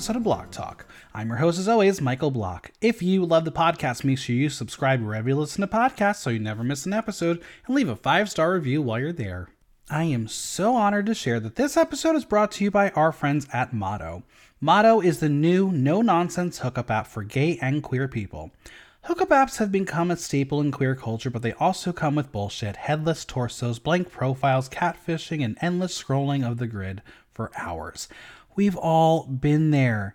episode of Block Talk. I'm your host, as always, Michael Block. If you love the podcast, make sure you subscribe wherever you listen to podcasts so you never miss an episode and leave a five star review while you're there. I am so honored to share that this episode is brought to you by our friends at Motto. Motto is the new no nonsense hookup app for gay and queer people. Hookup apps have become a staple in queer culture, but they also come with bullshit, headless torsos, blank profiles, catfishing, and endless scrolling of the grid for hours. We've all been there.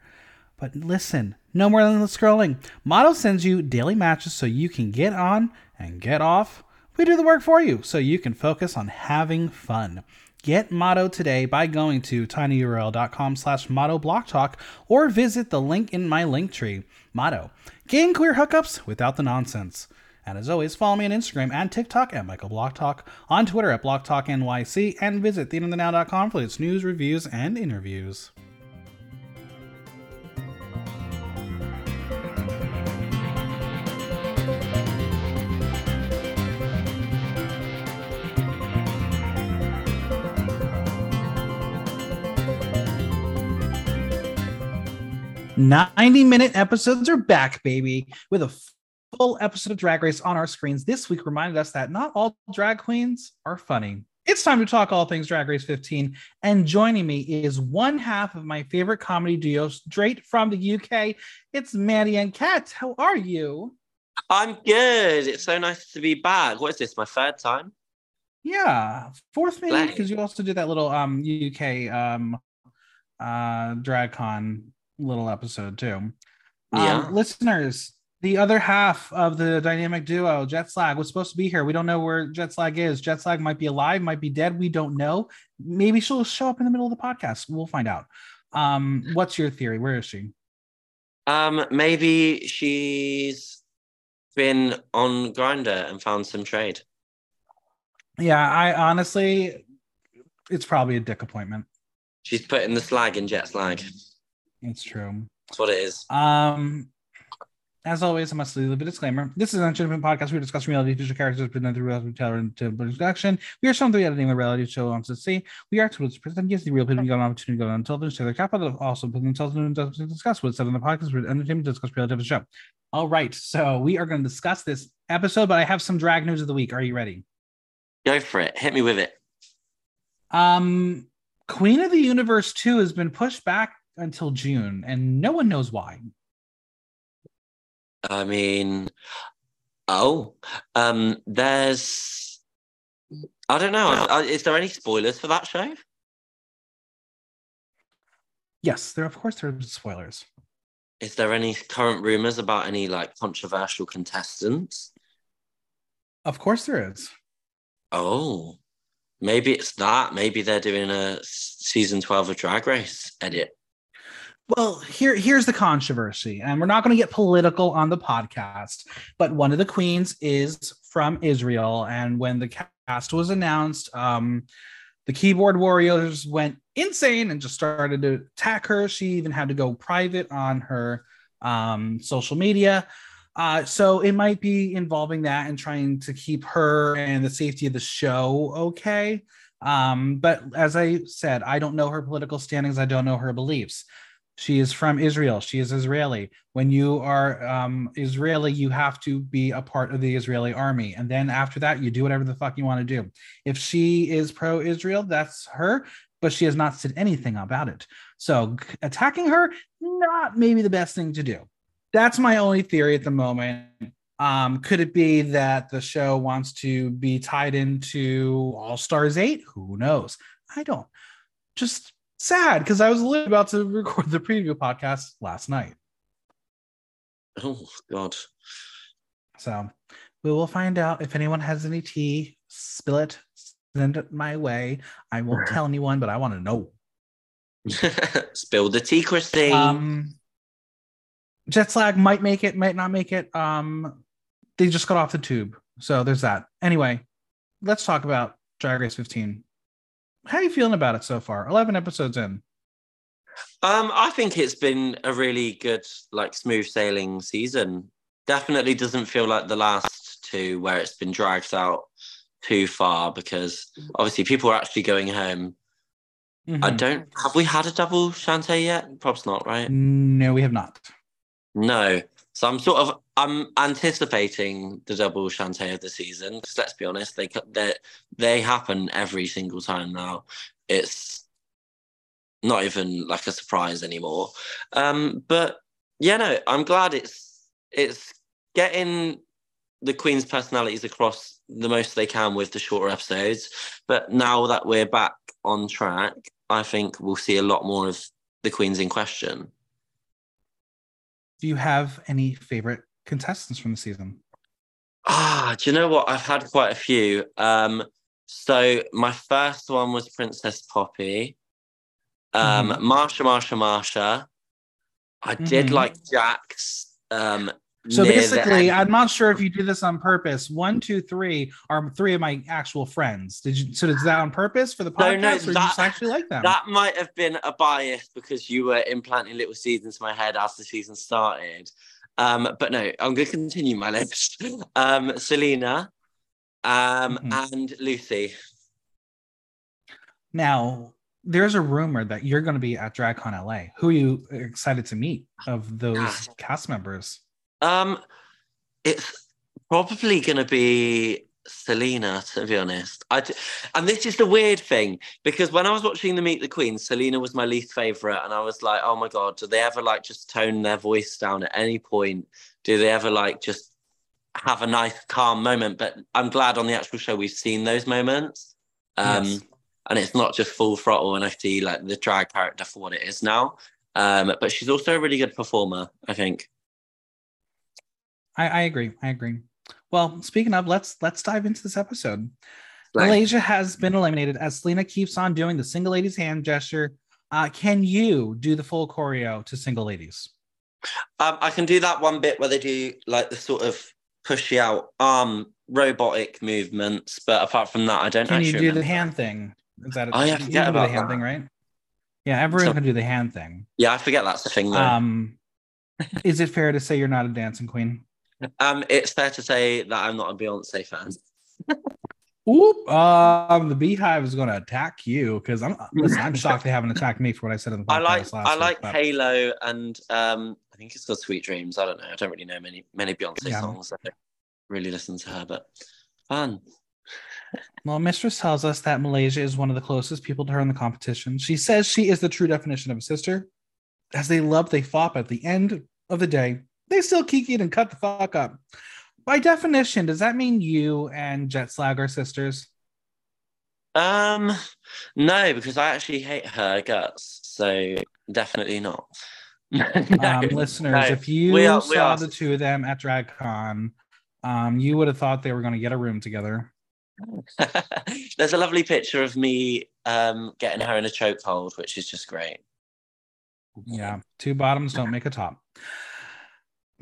But listen, no more endless scrolling. Motto sends you daily matches so you can get on and get off. We do the work for you so you can focus on having fun. Get Motto today by going to tinyurl.com slash Motto Block Talk or visit the link in my link tree. Motto, gain queer hookups without the nonsense. And as always, follow me on Instagram and TikTok at Michael Block Talk, on Twitter at Block Talk NYC, and visit theaterthenow.com for its news, reviews, and interviews. Ninety minute episodes are back, baby, with a full episode of Drag Race on our screens this week reminded us that not all drag queens are funny. It's time to talk all things Drag Race 15. And joining me is one half of my favorite comedy duo straight from the UK. It's Mandy Anne Ket. How are you? I'm good. It's so nice to be back. What is this? My third time? Yeah, fourth maybe because you also did that little um UK um uh DragCon little episode too. Um, Yeah. listeners, the other half of the dynamic duo, Jetslag, was supposed to be here. We don't know where Jetslag is. Jetslag might be alive, might be dead. We don't know. Maybe she'll show up in the middle of the podcast. We'll find out. Um, what's your theory? Where is she? Um, maybe she's been on Grindr and found some trade. Yeah, I honestly, it's probably a dick appointment. She's putting the slag in jet slag. It's true. That's what it is. Um, as always, I must leave a disclaimer. This is an entertainment podcast. We discuss reality feature characters presented through reality and production. We are some of the editing the reality show on to see. We are to present yes, the real people got an opportunity to go on television, share their capital, also put themselves in and discuss what's said on the podcast for entertainment, discuss reality of the show. All right, so we are going to discuss this episode, but I have some drag news of the week. Are you ready? Go for it. Hit me with it. Um, Queen of the Universe 2 has been pushed back until June, and no one knows why. I mean, oh, um, there's, I don't know. Uh, Is there any spoilers for that show? Yes, there of course there are spoilers. Is there any current rumors about any like controversial contestants? Of course there is. Oh, maybe it's that. Maybe they're doing a season 12 of Drag Race edit. Well, here here's the controversy, and we're not going to get political on the podcast, but one of the queens is from Israel, and when the cast was announced, um, the keyboard warriors went insane and just started to attack her. She even had to go private on her um, social media. Uh, so it might be involving that and trying to keep her and the safety of the show okay. Um, but as I said, I don't know her political standings. I don't know her beliefs. She is from Israel. She is Israeli. When you are um, Israeli, you have to be a part of the Israeli army. And then after that, you do whatever the fuck you want to do. If she is pro Israel, that's her, but she has not said anything about it. So attacking her, not maybe the best thing to do. That's my only theory at the moment. Um, could it be that the show wants to be tied into All Stars 8? Who knows? I don't. Just sad because I was literally about to record the preview podcast last night. Oh, God. So we will find out if anyone has any tea, spill it, send it my way. I won't tell anyone, but I want to know. Spill the tea, Christine. Um, Jetslag might make it, might not make it. Um, they just got off the tube, so there's that. Anyway, let's talk about Drag Race 15. How are you feeling about it so far? 11 episodes in. Um, I think it's been a really good, like, smooth sailing season. Definitely doesn't feel like the last two where it's been dragged out too far because obviously people are actually going home Mm-hmm. I don't. Have we had a double Shantay yet? Probably not, right? No, we have not. No. So I'm sort of I'm anticipating the double Shantay of the season because let's be honest, they they they happen every single time now. It's not even like a surprise anymore. Um, but yeah, no, I'm glad it's it's getting the Queen's personalities across the most they can with the shorter episodes. But now that we're back on track, I think we'll see a lot more of the Queens in question. Do you have any favorite contestants from the season? Ah, do you know what? I've had quite a few. Um, so my first one was Princess Poppy. Um, mm-hmm. Marcia, Marcia, Marcia. I did mm-hmm. like Jax Um, so basically, I'm not sure if you do this on purpose. One, two, three are three of my actual friends. Did you? So is that on purpose for the podcast, no, no, or that, you just actually like them? That might have been a bias because you were implanting little seeds into my head as the season started. Um, but no, I'm going to continue my list. Um, Salina, um, mm-hmm. and Loosey. Now, there's a rumor that you're going to be at DragCon LA. Who are you excited to meet of those cast members? Um, it's probably going to be Salina, to be honest. I d- and this is the weird thing because when I was watching the Meet the Queen, Salina was my least favorite, and I was like, oh my god, do they ever like just tone their voice down at any point? Do they ever like just have a nice calm moment? But I'm glad on the actual show we've seen those moments. Um, yes and it's not just full throttle and I see like the drag character for what it is now. Um, but she's also a really good performer, I think. I, I agree. I agree. Well, speaking of, let's let's dive into this episode. Right. Malaysia has been eliminated as Salina keeps on doing the single ladies hand gesture. Uh, can you do the full choreo to single ladies? Um, I can do that one bit where they do like the sort of pushy out arm robotic movements, but apart from that, I don't. Can you do the hand thing? Is that? A, yeah, forget about the hand that. thing, right? Yeah, everyone so, can do the hand thing. Yeah, I forget that's the thing. Though. Um, is it fair to say you're not a dancing queen? Um, it's fair to say that I'm not a Beyonce fan. Oop! Um, the BeyHive is going to attack you because I'm. Listen, I'm shocked they haven't attacked me for what I said in the podcast I like. last I like week, Halo, and um, I think it's called Sweet Dreams. I don't know. I don't really know many many Beyonce yeah. songs. I don't really listen to her, but fun. Well, Mistress tells us that Malaysia is one of the closest people to her in the competition. She says she is the true definition of a sister. As they love, they fought, but at the end of the day, they still kikied and cut the fuck up. By definition, does that mean you and Jet Slag are sisters? Um, no, because I actually hate her guts, so definitely not. no, um, listeners, no. if you are, saw the two of them at DragCon, um, you would have thought they were going to get a room together. There's a lovely picture of me um, getting her in a chokehold, which is just great. Yeah, two bottoms don't make a top.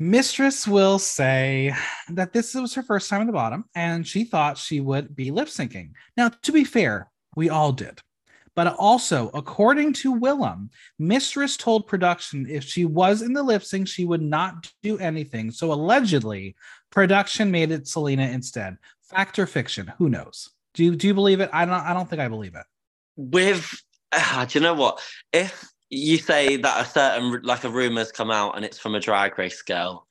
Mistress will say that this was her first time in the bottom and she thought she would be lip syncing. Now, to be fair, we all did. But also, according to Willam, Mistress told production if she was in the lip sync, she would not do anything. So allegedly, production made it Salina instead. Fact or fiction? Who knows? Do you do you believe it? I don't. I don't think I believe it. With, uh, do you know what? If you say that a certain like a rumor's come out and it's from a drag race girl,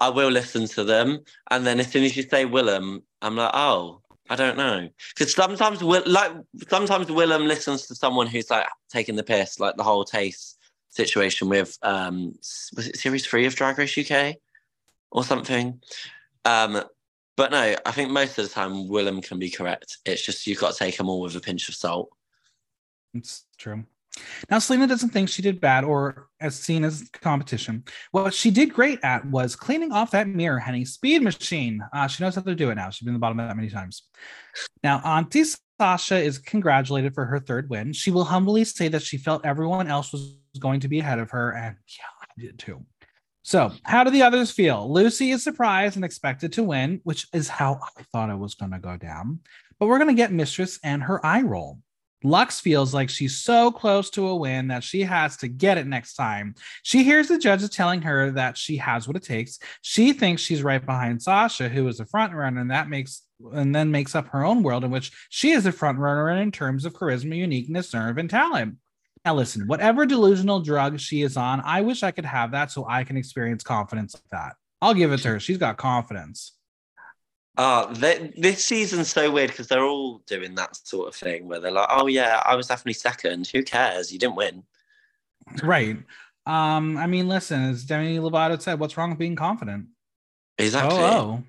I will listen to them. And then as soon as you say Willam, I'm like, oh, I don't know. Because sometimes, like sometimes Willam listens to someone who's like taking the piss, like the whole taste situation with um was it series three of Drag Race UK or something. Um, but no, I think most of the time Willam can be correct. It's just you've got to take them all with a pinch of salt. It's true. Now, Salina doesn't think she did bad or as seen as competition. What she did great at was cleaning off that mirror, Henny. Speed machine. Uh, she knows how to do it now. She's been in the bottom of that many times. Now, Auntie Sasha is congratulated for her third win. She will humbly say that she felt everyone else was going to be ahead of her, and yeah, I did too. So, how do the others feel? Loosey is surprised and expected to win, which is how I thought it was going to go down. But we're going to get Mistress and her eye roll. Luxx feels like she's so close to a win that she has to get it next time. She hears the judges telling her that she has what it takes. She thinks she's right behind Sasha, who is a front runner, and that makes and then makes up her own world in which she is a front runner in terms of charisma, uniqueness, nerve, and talent. Now, listen, whatever delusional drug she is on, I wish I could have that so I can experience confidence like that. I'll give it to her. She's got confidence. Uh, they, this season's so weird because they're all doing that sort of thing where they're like, oh, yeah, I was definitely second. Who cares? You didn't win. Right. Um, I mean, listen, as Demi Lovato said, what's wrong with being confident? Exactly. Oh,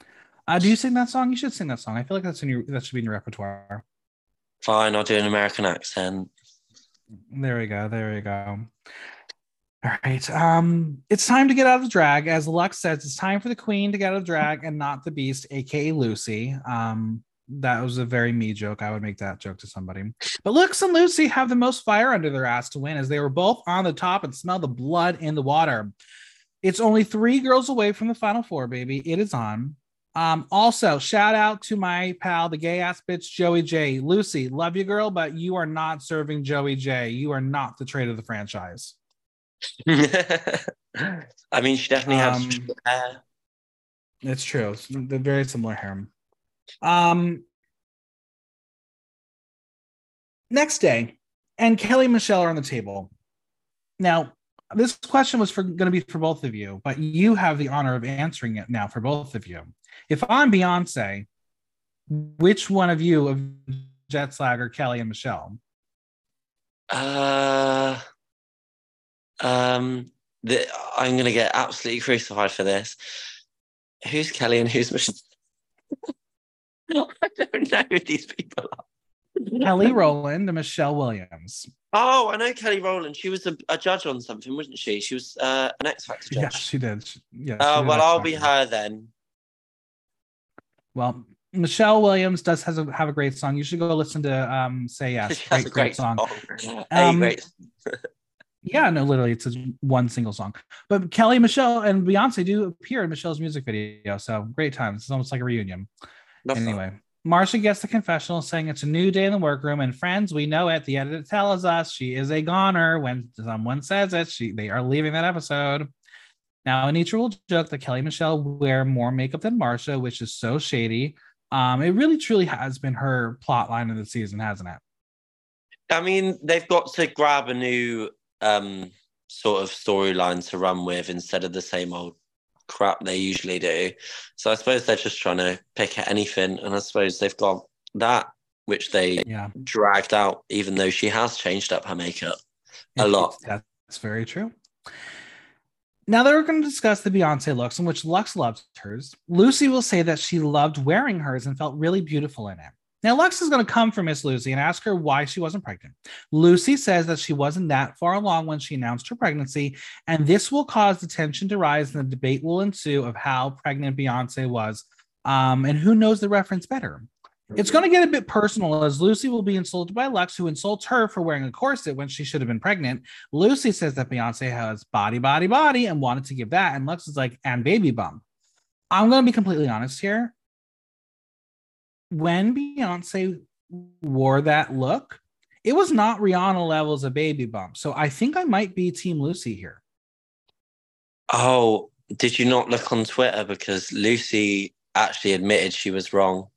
oh. Uh, do you sing that song? You should sing that song. I feel like that's in your that should be in your repertoire. Fine, I'll do an American accent. There we go. There we go. All right. Um, it's time to get out of the drag. As Luxx says, it's time for the queen to get out of drag and not the beast, aka Loosey. Um, that was a very me joke. I would make that joke to somebody. But Luxx and Loosey have the most fire under their ass to win as they were both on the top and smell the blood in the water. It's only three girls away from the final four, baby. It is on. Um, also, shout out to my pal, the gay ass bitch, Joey Jay. Loosey, love you, girl, but you are not serving Joey Jay. You are not the trade of the franchise. I mean, she definitely has Um, hair. It's true. It's very similar hair. Um, next day, and Kelly and Michelle are on the table. Now, this question was for going to be for both of you, but you have the honor of answering it now for both of you. If I'm Beyonce, which one of you of Jet Slag or Kelly and Michelle? Uh, um, the, I'm gonna get absolutely crucified for this. Who's Kelly and who's Michelle? I don't know who these people are. Kelly Rowland and Michelle Williams. Oh, I know Kelly Rowland. She was a, a judge on something, wasn't she? She was uh, an X Factor judge. Yes, she did. She- Yes. Oh well, I'll be her then. Well, Michelle Williams does has a, have a great song. You should go listen to um Say Yes. she Great, has a great great song. song. Um, great. Yeah, no, literally, it's a one single song. But Kelly, Michelle, and Beyonce do appear in Michelle's music video. So great times. It's almost like a reunion. Love that. anyway, Marcia gets the confessional saying it's a new day in the workroom. And friends, we know it. The editor tells us she is a goner. When someone says it, she they are leaving that episode. Now, Anetra will joke that Kelly Michelle wear more makeup than Marcia, which is so shady. Um, it really truly has been her plot line of the season, hasn't it? I mean, they've got to grab a new um, sort of storyline to run with instead of the same old crap they usually do. So I suppose they're just trying to pick at anything, and I suppose they've got that which they Yeah. dragged out, even though she has changed up her makeup. A lot. That's very true. Now that we're going to discuss the Beyonce looks, in which Luxx loves hers, Loosey will say that she loved wearing hers and felt really beautiful in it. Now, Luxx is going to come for Miss Loosey and ask her why she wasn't pregnant. Loosey says that she wasn't that far along when she announced her pregnancy, and this will cause the tension to rise and the debate will ensue of how pregnant Beyonce was. Um, and who knows the reference better? It's going to get a bit personal as Loosey will be insulted by Luxx, who insults her for wearing a corset when she should have been pregnant. Loosey says that Beyonce has body, body, body, and wanted to give that. And Luxx is like, and baby bump. I'm going to be completely honest here. When Beyonce wore that look, it was not Rihanna levels of baby bump. So I think I might be Team Loosey here. Oh, did you not look on Twitter because Loosey actually admitted she was wrong?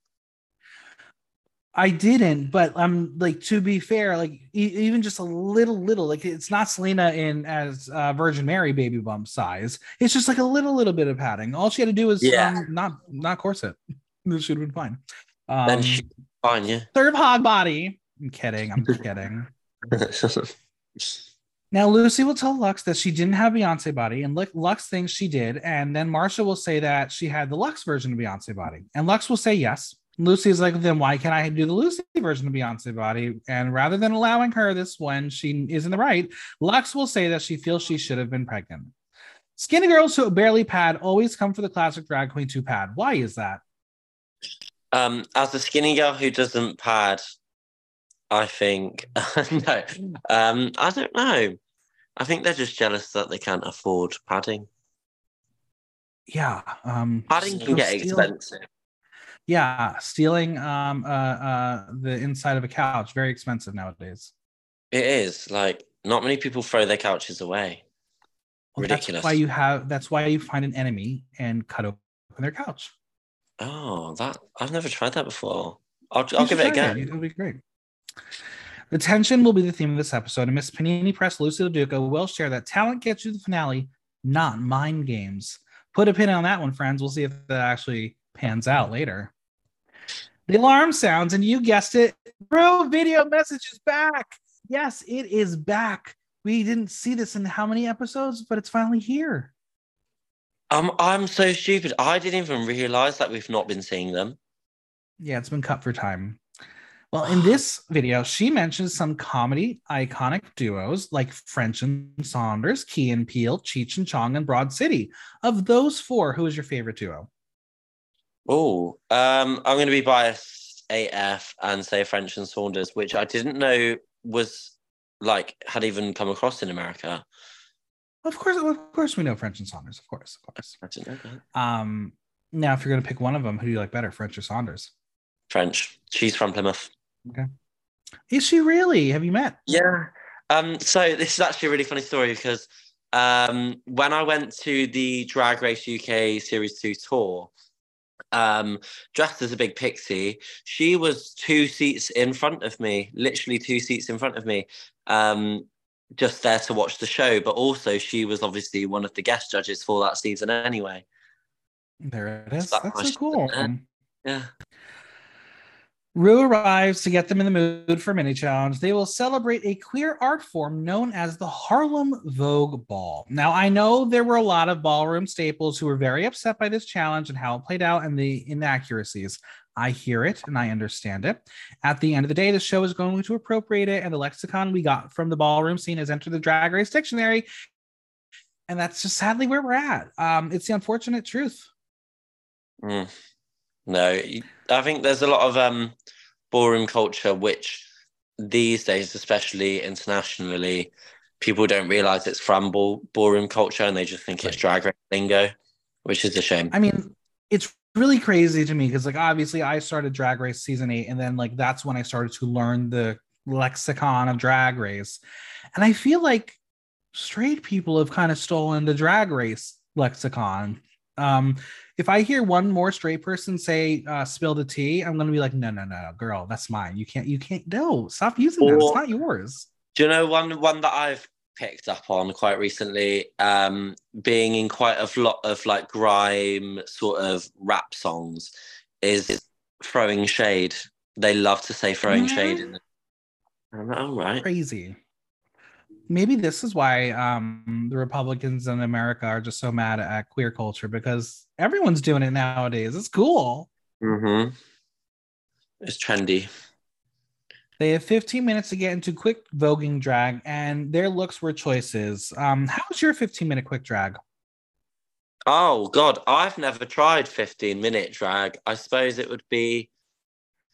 I didn't, but I'm like to be fair, like e- even just a little, little, like it's not Salina in as uh, Virgin Mary baby bump size. It's just like a little, little bit of padding. All she had to do was Yeah. um, not not corset. This should have been fine. Um, then she fine, yeah. serve hog body. I'm kidding. I'm kidding. Now Loosey will tell Luxx that she didn't have Beyonce body, and Luxx thinks she did. And then Marcia will say that she had the Luxx version of Beyonce body, and Luxx will say yes. Loosey is like, then why can't I do the Loosey version of Beyonce body? And rather than allowing her this one, she is in the right, Luxx will say that she feels she should have been pregnant. Skinny girls who barely pad always come for the classic drag queen to pad. Why is that? Um, as a skinny girl who doesn't pad, I think no. Um, I don't know. I think they're just jealous that they can't afford padding. Yeah, um, Padding so can get steal- expensive. Yeah, stealing um uh uh the inside of a couch very expensive nowadays. It is like not many people throw their couches away. Well, Ridiculous. That's why you have. That's why you find an enemy and cut open their couch. Oh, that I've never tried that before. I'll I'll give it a go. It'll be great. The tension will be the theme of this episode, and Miss Panini Press Loosey Duca will share that talent gets you the finale, not mind games. Put a pin on that one, friends. We'll see if that actually pans out later. The alarm sounds, and you guessed it, bro. Video message is back. Yes, it is back. We didn't see this in how many episodes, but it's finally here. Um, I'm so stupid. I didn't even realize that we've not been seeing them. Yeah, it's been cut for time. Well, in this video, she mentions some comedy iconic duos like French and Saunders, Key and Peele, Cheech and Chong, and Broad City. Of those four, who is your favorite duo? Oh, um, I'm going to be biased AF and say French and Saunders, which I didn't know was like had even come across in America. Of course, of course, we know French and Saunders. Of course, of course. Didn't know that. Um, now, if you're going to pick one of them, who do you like better, French or Saunders? French. She's from Plymouth. Okay. Is she really? Have you met? Yeah. Um, so this is actually a really funny story because um, when I went to the Drag Race UK Series 2 tour, um, dressed as a big pixie, she was two seats in front of me, literally two seats in front of me, um, just there to watch the show. But also, she was obviously one of the guest judges for that season anyway. There it is. That That's so cool. Yeah. Rue arrives to get them in the mood for mini challenge. They will celebrate a queer art form known as the Harlem Vogue Ball. Now, I know there were a lot of ballroom staples who were very upset by this challenge and how it played out and the inaccuracies. I hear it and I understand it. At the end of the day, the show is going to appropriate it, and the lexicon we got from the ballroom scene has entered the Drag Race dictionary. And that's just sadly where we're at. Um, it's the unfortunate truth. Mm. No, you- I think there's a lot of um, ballroom culture, which these days, especially internationally, people don't realize it's from ball, ballroom culture and they just think it's drag race lingo, which is a shame. I mean, it's really crazy to me because, like, obviously, I started Drag Race season eight, and then like that's when I started to learn the lexicon of Drag Race, and I feel like straight people have kind of stolen the Drag Race lexicon. Um, if I hear one more straight person say uh, "spill the tea," I'm gonna be like, "No, no, no, girl, that's mine. You can't, you can't. No, stop using that. It's not yours." Do you know one one that I've picked up on quite recently? Um, being in quite a lot of like grime sort of rap songs is throwing shade. They love to say throwing Yeah. shade. In I'm like, all right. crazy. Maybe this is why um, the Republicans in America are just so mad at queer culture because everyone's doing it nowadays. It's cool. Mm-hmm. It's trendy. They have 15 minutes to get into quick voguing drag, and their looks were choices. Um, how was your 15 minute quick drag? Oh God, I've never tried 15 minute drag. I suppose it would be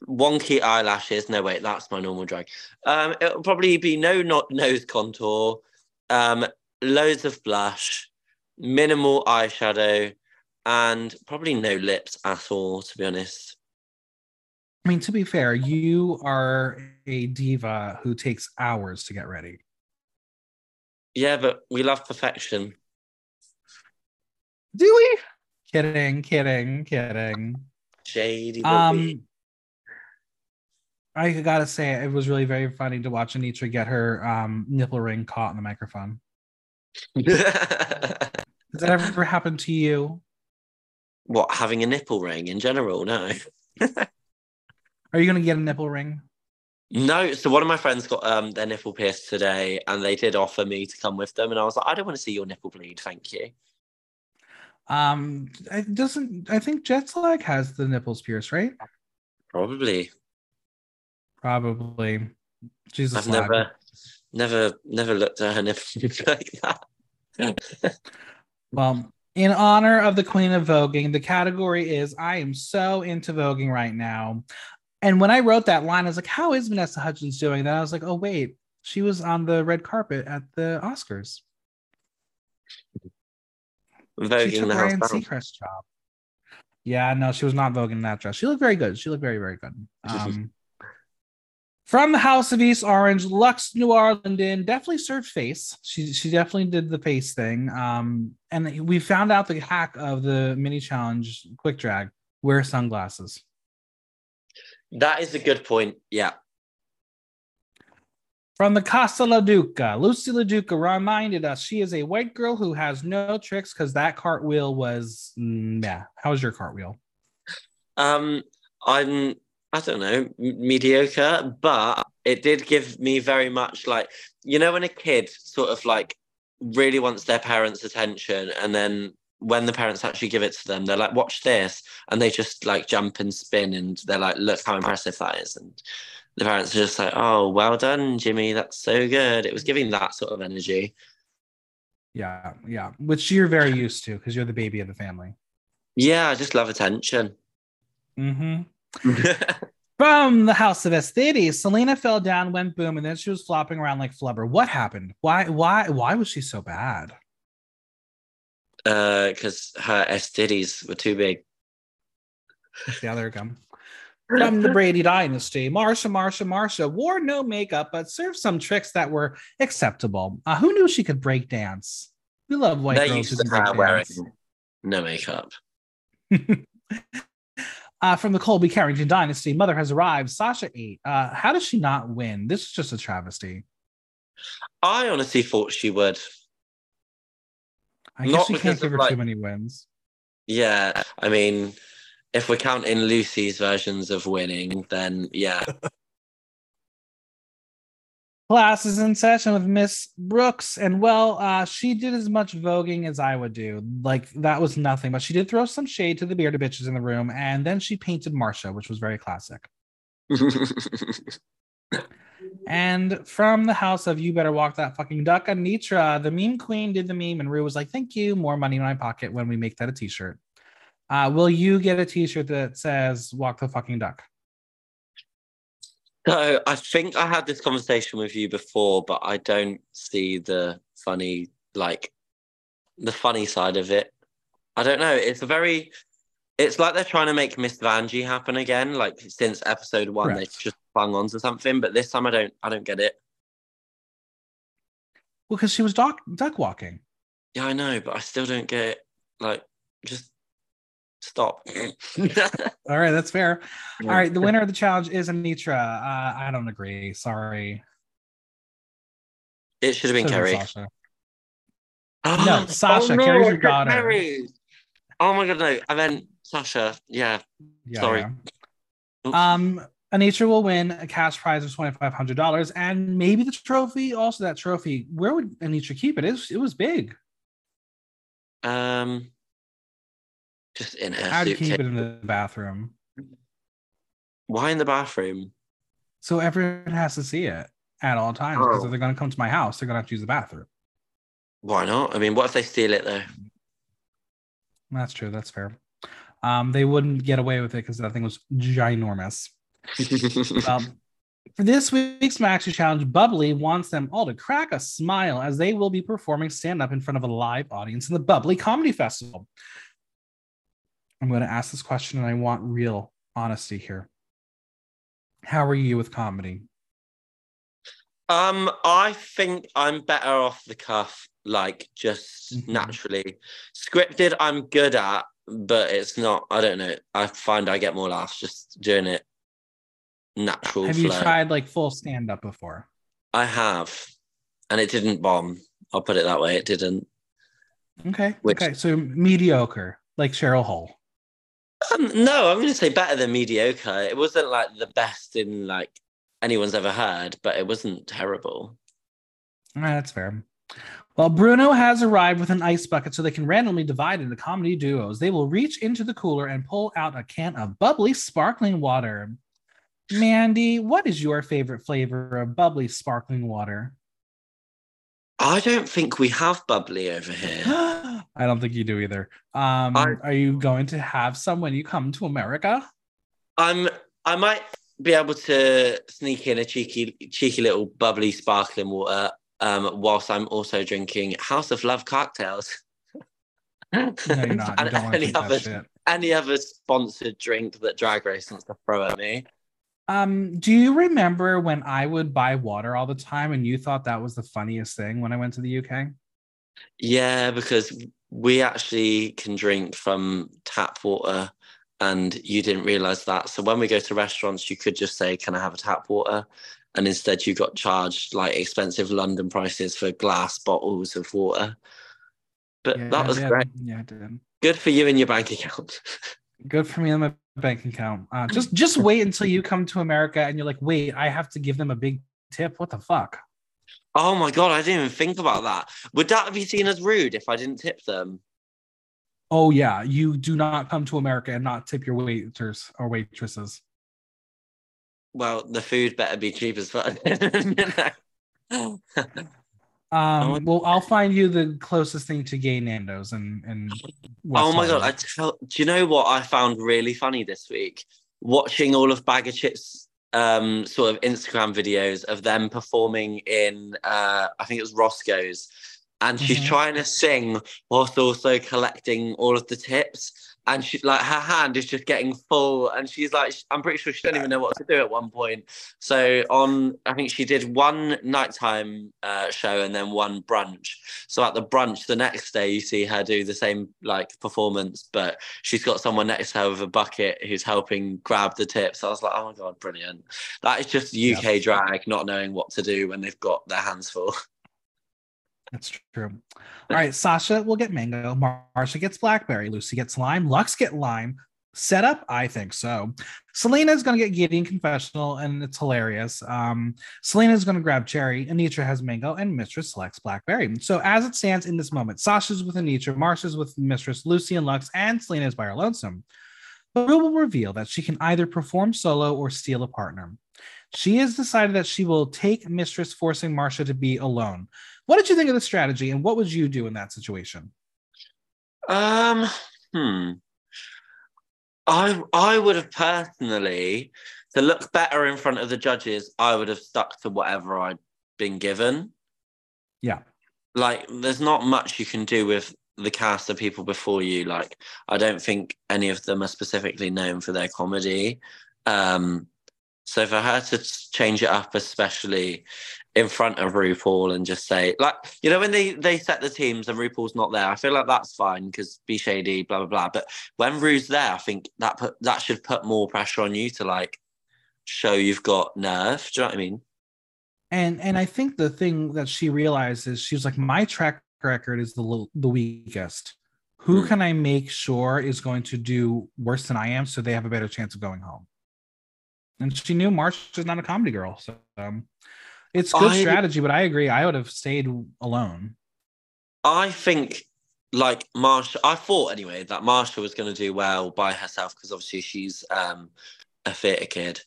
wonky eyelashes. No, wait, that's my normal drag. Um, it'll probably be no not nose contour, um, loads of blush, minimal eyeshadow, and probably no lips at all, to be honest. I mean, to be fair, you are a diva who takes hours to get ready. Yeah, but we love perfection. Do we? Kidding, kidding, kidding. Shady. Um, I gotta say, it was really very funny to watch Anetra get her um, nipple ring caught in the microphone. Has that ever happened to you? what having a nipple ring in general? No. Are you gonna get a nipple ring? No, so one of my friends got um their nipple pierced today, and they did offer me to come with them, and I was like, I don't want to see your nipple bleed, thank you. Um, it doesn't I think Jetlag has the nipples pierced, right? Probably. Probably. Jesus, I've never, never, never looked at her like that. Well, in honor of the Queen of Voguing, the category is I am so into voguing right now. And when I wrote that line, I was like, how is Vanessa Hudgens doing? Then I was like, oh, wait, she was on the red carpet at the Oscars. she Voguing took the house Ryan job. Yeah, no, she was not voguing in that dress. She looked very good. She looked very, very good. Um, from the House of East Orange, Luxx Noir London definitely served face. She she definitely did the face thing. Um, and we found out the hack of the mini challenge quick drag. Wear sunglasses. That is a good point. Yeah. From the Casa La Duca, Loosey La Duca reminded us she is a white girl who has no tricks because that cartwheel was, mm, yeah. How was your cartwheel? Um, I'm I don't know m- mediocre, but it did give me very much like you know when a kid sort of like really wants their parents' attention, and then when the parents actually give it to them, they're like, "Watch this," and they just like jump and spin, and they're like, "Look how impressive that is," and the parents are just like, "Oh, well done, Jimmy. That's so good." It was giving that sort of energy. Yeah, yeah, which you're very used to because you're the baby of the family. Yeah, I just love attention. Mm-hmm. From the House of EsTitties, Salina fell down, went boom, and then she was flopping around like flubber. What happened? Why? Why? Why was she so bad? Uh, because uh, her STDs were too big. Yeah, there we go. From the Brady Dynasty, Marcia, Marcia, Marcia wore no makeup, but served some tricks that were acceptable. Uh, who knew she could break dance? We love white They girls who can break her wearing no makeup. Uh, from the Colby Carrington Dynasty, Mother has arrived. Sasha eight. Uh, how does she not win? This is just a travesty. I honestly thought she would. I guess Not you can't because give of, her like- too many wins. Yeah, I mean, if we're counting Loosey's versions of winning, then yeah. Class is in session with Miss Brooks, and well, uh, she did as much voguing as I would do. Like that was nothing, but she did throw some shade to the bearded bitches in the room, and then she painted Marcia, which was very classic. And from the house of You Better Walk That Fucking Duck, Anetra, the meme queen, did the meme, and Rue was like, Thank you, more money in my pocket when we make that a t shirt. Uh, will you get a t shirt that says Walk the Fucking Duck? So I think I had this conversation with you before, but I don't see the funny, like, the funny side of it. I don't know. It's a very, it's like they're trying to make Miss Vanjie happen again. Like since episode one, they just clung on to something, but this time I don't, I don't get it. Well, because she was duck, duck walking. Yeah, I know, but I still don't get it. Like, just stop. All right, that's fair. All right, the winner of the challenge is Anetra. Uh, I don't agree. Sorry. It should have been Should've Kerry. Sasha. No, Sasha, Oh, no, Kerry's I your daughter. Kerry. Oh my god, no! I meant Sasha. Yeah. Yeah, Sorry. yeah. Um, Anetra will win a cash prize of twenty five hundred dollars and maybe the trophy. Also, that trophy. Where would Anetra keep it? It was, it was big. Um, just in her I'd keep it in the bathroom, Why in the bathroom? so everyone has to see it at all times. Because Oh. if they're going to come to my house, they're going to have to use the bathroom. Why not? I mean, what if they steal it though? That's true. That's fair. Um, they wouldn't get away with it because that thing was ginormous. Well, for this week's Maxi Challenge, Bubbly wants them all to crack a smile as they will be performing stand up in front of a live audience in the Bubbly Comedy Festival. I'm going to ask this question and I want real honesty here. How are you with comedy? um, I think I'm better off the cuff, like just Mhm. naturally. Scripted, I'm good at, but it's not. I don't know. I find I get more laughs just doing it natural. Have you tried like full stand up before? I have, and it didn't bomb. I'll put it that way. It didn't. Okay. Which- okay. So mediocre, like Cheryl Hole. Um, no, I'm going to say better than mediocre. It wasn't like the best in like anyone's ever heard, but it wasn't terrible. All right, that's fair. Well, Bruno has arrived with an ice bucket so they can randomly divide into comedy duos. They will reach into the cooler and pull out a can of bubbly sparkling water. Mandy, what is your favorite flavor of bubbly sparkling water? I don't think we have bubbly over here. I don't think you do either. Um, I- are you going to have some when you come to America? I'm. I might be able to sneak in a cheeky, cheeky little bubbly sparkling water. Um, whilst I'm also drinking House of Love cocktails. No, you're not. You And any other shit. any other sponsored drink that Drag Race wants to throw at me. Um, do you remember when I would buy water all the time and you thought that was the funniest thing when I went to the UK? Yeah, because we actually can drink from tap water and you didn't realize that. So when we go to restaurants, you could just say, Can I have a tap water? and instead you got charged like expensive London prices for glass bottles of water. But Yeah, that was yeah, great. Yeah, I did. Good for you and your bank account. Good for me on my bank account. Uh, just just wait until you come to America and you're like, wait, I have to give them a big tip. What the fuck? Oh my god, I didn't even think about that. Would that be seen as rude if I didn't tip them? Oh yeah, you do not come to America and not tip your waiters or waitresses. Well, the food better be cheap as fuck. Um, well, I'll find you the closest thing to gay Nando's and and. Oh my god! I tell, do you know what I found really funny this week? Watching all of Bag of Chips um sort of Instagram videos of them performing in uh I think it was Roscoe's and she's Mhm. trying to sing whilst also collecting all of the tips and she like her hand is just getting full and she's like I'm pretty sure she don't even know what to do at one point. So on I think she did one nighttime uh, show and then one brunch. So at the brunch the next day you see her do the same like performance but she's got someone next to her with a bucket who's helping grab the tips. I was like oh my god brilliant. That is just UK Yeah. drag not knowing what to do when they've got their hands full That's true. All right, Sasha will get mango. Mar- Marcia gets blackberry. Loosey gets lime. Luxx get lime. Setup, I think so. Salina's gonna get Gideon confessional, and it's hilarious. Um, Salina's gonna grab cherry. Anetra has mango, and Mistress selects blackberry. So as it stands in this moment, Sasha's with Anitra, Marcia's with Mistress, Loosey and Luxx, and Salina is by her lonesome. But Rue will reveal that she can either perform solo or steal a partner. She has decided that she will take Mistress, forcing Marcia to be alone. What did you think of the strategy, and what would you do in that situation? Um, hmm. I I would have personally to look better in front of the judges. I would have stuck to whatever I'd been given. Yeah. Like, there's not much you can do with the cast of people before you. Like, I don't think any of them are specifically known for their comedy. Um, so for her to change it up, especially in front of RuPaul and just say, like, you know, when they they set the teams and RuPaul's not there, I feel like that's fine because be shady, blah blah blah. But when Ru's there, I think that put that should put more pressure on you to like show you've got nerve. Do you know what I mean? And and I think the thing that she realized is she was like, my track record is the the weakest. Who Hmm. can I make sure is going to do worse than I am, so they have a better chance of going home? And she knew March is not a comedy girl, so um, it's good I- strategy. But I agree, I would have stayed alone. I think like Marcia, I thought anyway that Marcia was going to do well by herself because obviously she's um, a theatre kid,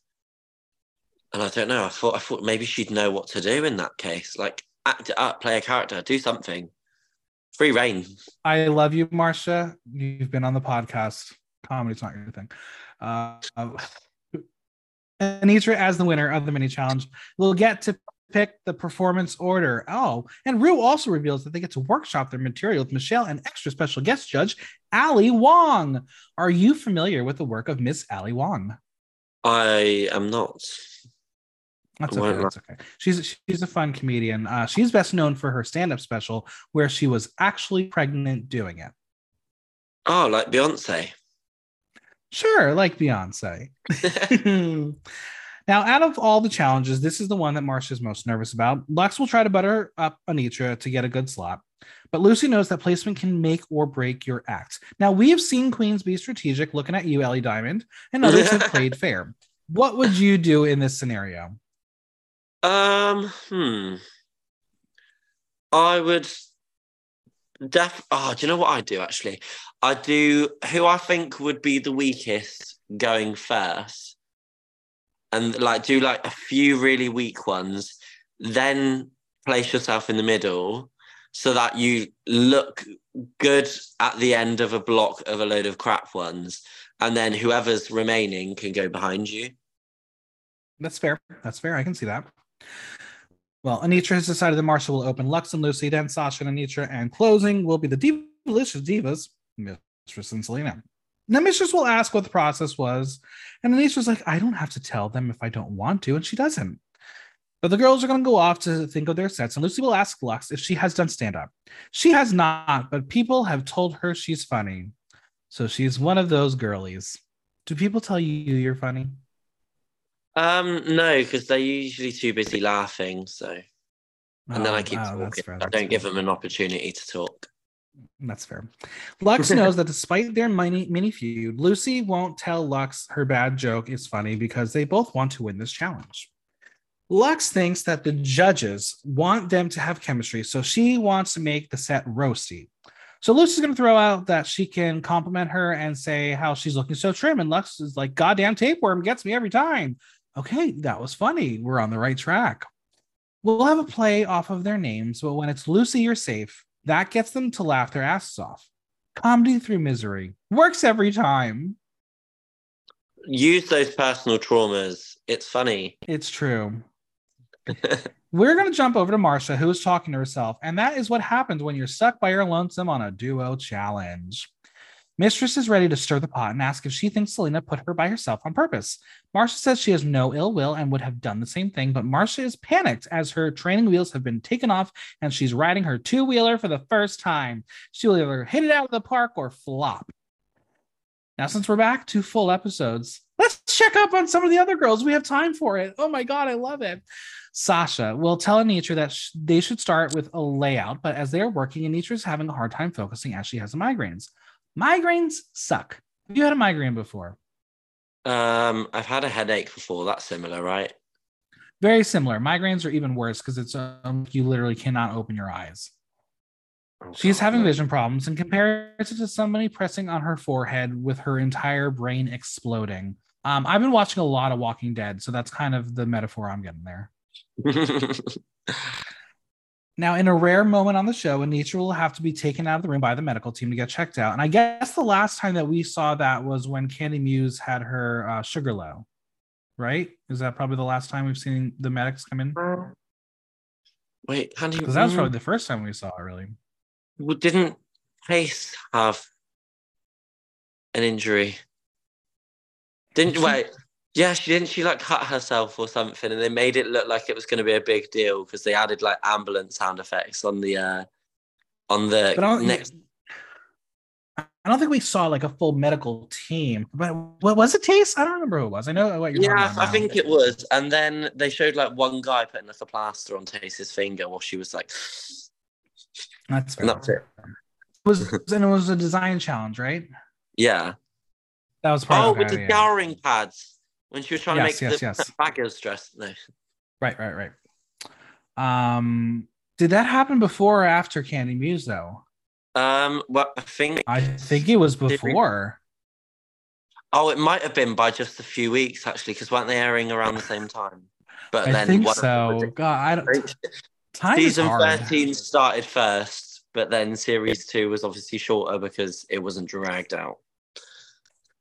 and I don't know. I thought I thought maybe she'd know what to do in that case, like act it up, play a character, do something. Free reign. I love you, Marcia. You've been on the podcast. Comedy's not your thing. Uh, Anetra as the winner of the mini challenge we'll get to pick the performance order. Oh, and Rue also reveals that they get to workshop their material with Michelle and extra special guest judge Ali Wong. Are you familiar with the work of Miss Ali Wong? I am not. That's okay. That's okay. She's she's a fun comedian. Uh, she's best known for her stand-up special where she was actually pregnant doing it. Oh, like Beyonce. Sure, like Beyonce. now, out of all the challenges, this is the one that Marcia's most nervous about. Luxx will try to butter up Anetra to get a good slot, but Loosey knows that placement can make or break your act. Now, we have seen queens be strategic, looking at you, Ellie Diamond, and others have played fair. What would you do in this scenario? Um, hmm. I would def oh, do you know what I do actually? I do who I think would be the weakest going first. And like do like a few really weak ones, then place yourself in the middle so that you look good at the end of a block of a load of crap ones. And then whoever's remaining can go behind you. That's fair. That's fair. I can see that. Well, Anetra has decided that Marcia will open Luxx and Loosey, then Sasha and Anetra, and closing will be the delicious divas, Mistress and Salina. Mistress will ask what the process was, and Anetra's like, I don't have to tell them if I don't want to, and she doesn't. But the girls are going to go off to think of their sets, and Loosey will ask Luxx if she has done stand up. She has not, but people have told her she's funny. So she's one of those girlies. Do people tell you you're funny? Um, no, because they're usually too busy laughing. So, and then I Oh, keep oh, talking. I don't give them an opportunity to talk. That's fair. Luxx knows that despite their mini mini feud, Loosey won't tell Luxx her bad joke is funny because they both want to win this challenge. Luxx thinks that the judges want them to have chemistry, so she wants to make the set roasty. So Loosey's going to throw out that she can compliment her and say how she's looking so trim, and Luxx is like, "Goddamn tapeworm gets me every time." Okay, that was funny. We're on the right track. We'll have a play off of their names, but when it's Loosey, you're safe. That gets them to laugh their asses off. Comedy through misery works every time. Use those personal traumas. It's funny. It's true. We're going to jump over to Marcia, who is talking to herself. And that is what happens when you're stuck by your lonesome on a duo challenge. Mistress is ready to stir the pot and ask if she thinks Salina put her by herself on purpose. Marcia says she has no ill will and would have done the same thing, but Marcia is panicked as her training wheels have been taken off and she's riding her two wheeler for the first time. She will either hit it out of the park or flop. Now, since we're back to full episodes, let's check up on some of the other girls. We have time for it. Oh my God, I love it. Sasha will tell Anetra that sh- they should start with a layout, but as they are working, Anetra is having a hard time focusing as she has migraines. Migraines suck. Have you had a migraine before? Um, I've had a headache before. That's similar, right? Very similar. Migraines are even worse because it's um, you literally cannot open your eyes. Oh, She's God, having vision problems and compares it to somebody pressing on her forehead with her entire brain exploding. Um, I've been watching a lot of Walking Dead, so that's kind of the metaphor I'm getting there. Now, in a rare moment on the show, Anetra will have to be taken out of the room by the medical team to get checked out. And I guess the last time that we saw that was when Candy Muse had her uh, sugar low, right? Is that probably the last time we've seen the medics come in? Wait, Candy. Because that was mm, probably the first time we saw it, really. well, didn't Pace have an injury? Didn't wait? Yeah, she didn't. She like cut herself or something, and they made it look like it was going to be a big deal because they added like ambulance sound effects on the uh on the But I don't, next. I don't think we saw like a full medical team. But what was it, Tayce? I don't remember who it was. I know what you're Yeah. I think it was, and then they showed like one guy putting like a plaster on Tayce's finger while she was like, that's fair. and that's it. It was and it was a design challenge, right? Yeah. That was part Oh, with the yeah. pads when she was trying Yes, to make yes, the yes. baggers dress. No. Right, right, right. Um, did that happen before or after Candy Muse though? Um. Well, I think. I think it was before. Oh, it might have been by just a few weeks actually, because weren't they airing around the same time? But I then think one of them so. God, I don't. Time season thirteen started first, but then series two was obviously shorter because it wasn't dragged out.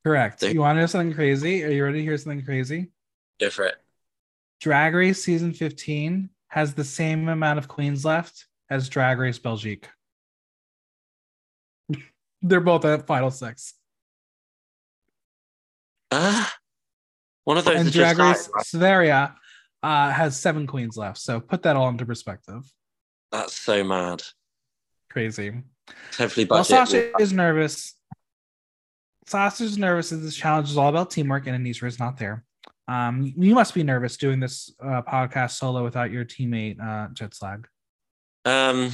Correct. So- You want to know something crazy? Are you ready to hear something crazy? Different. Drag Race season 15 has the same amount of queens left as Drag Race Belgique. They're both at final six. Ah, one of those and Drag Race started. Sverige uh, has seven queens left. So put that all into perspective. That's so mad. Crazy. Hopefully, Well. Sasha is nervous. Sasha's nervous as this challenge is all about teamwork, and Anetra is not there. Um, you must be nervous doing this uh, podcast solo without your teammate uh, Jet Slag. Um,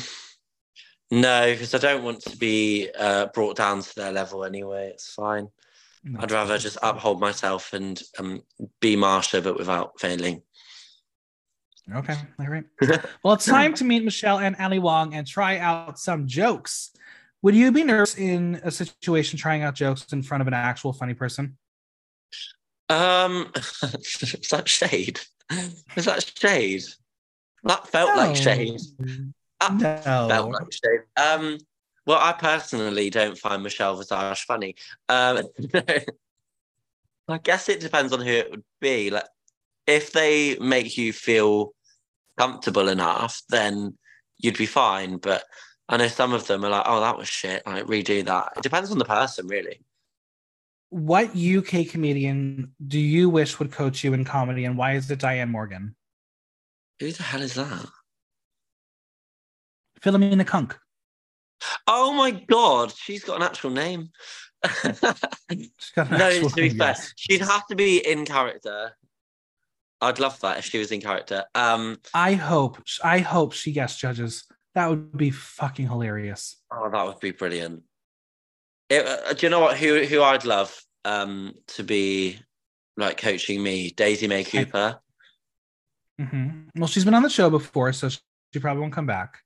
no, because I don't want to be uh, brought down to their level anyway. It's fine. I'd rather just uphold myself and um, be Marcia, but without failing. Okay, all right. Well, it's time to meet Michelle and Ali Wong and try out some jokes. Would you be nervous in a situation trying out jokes in front of an actual funny person? Um, is that shade? Is that shade? That felt like shade. That felt like shade. Um, well, I personally don't find Michelle Visage funny. Um, I guess it depends on who it would be. Like, if they make you feel comfortable enough, then you'd be fine. But I know some of them are like, "Oh, that was shit." Like, redo that. It depends on the person, really. What UK comedian do you wish would coach you in comedy, and why is it Diane Morgan? Who the hell is that? Philomena Cunk. Oh my god, she's got an actual name. She's got an no, actual to be name, fair, yes. she'd have to be in character. I'd love that if she was in character. Um, I hope I hope she guest judges. That would be fucking hilarious. oh, that would be brilliant. It, uh, do you know what? Who who I'd love um to be like coaching me? Daisy May Cooper. hmm Well, she's been on the show before, so she probably won't come back.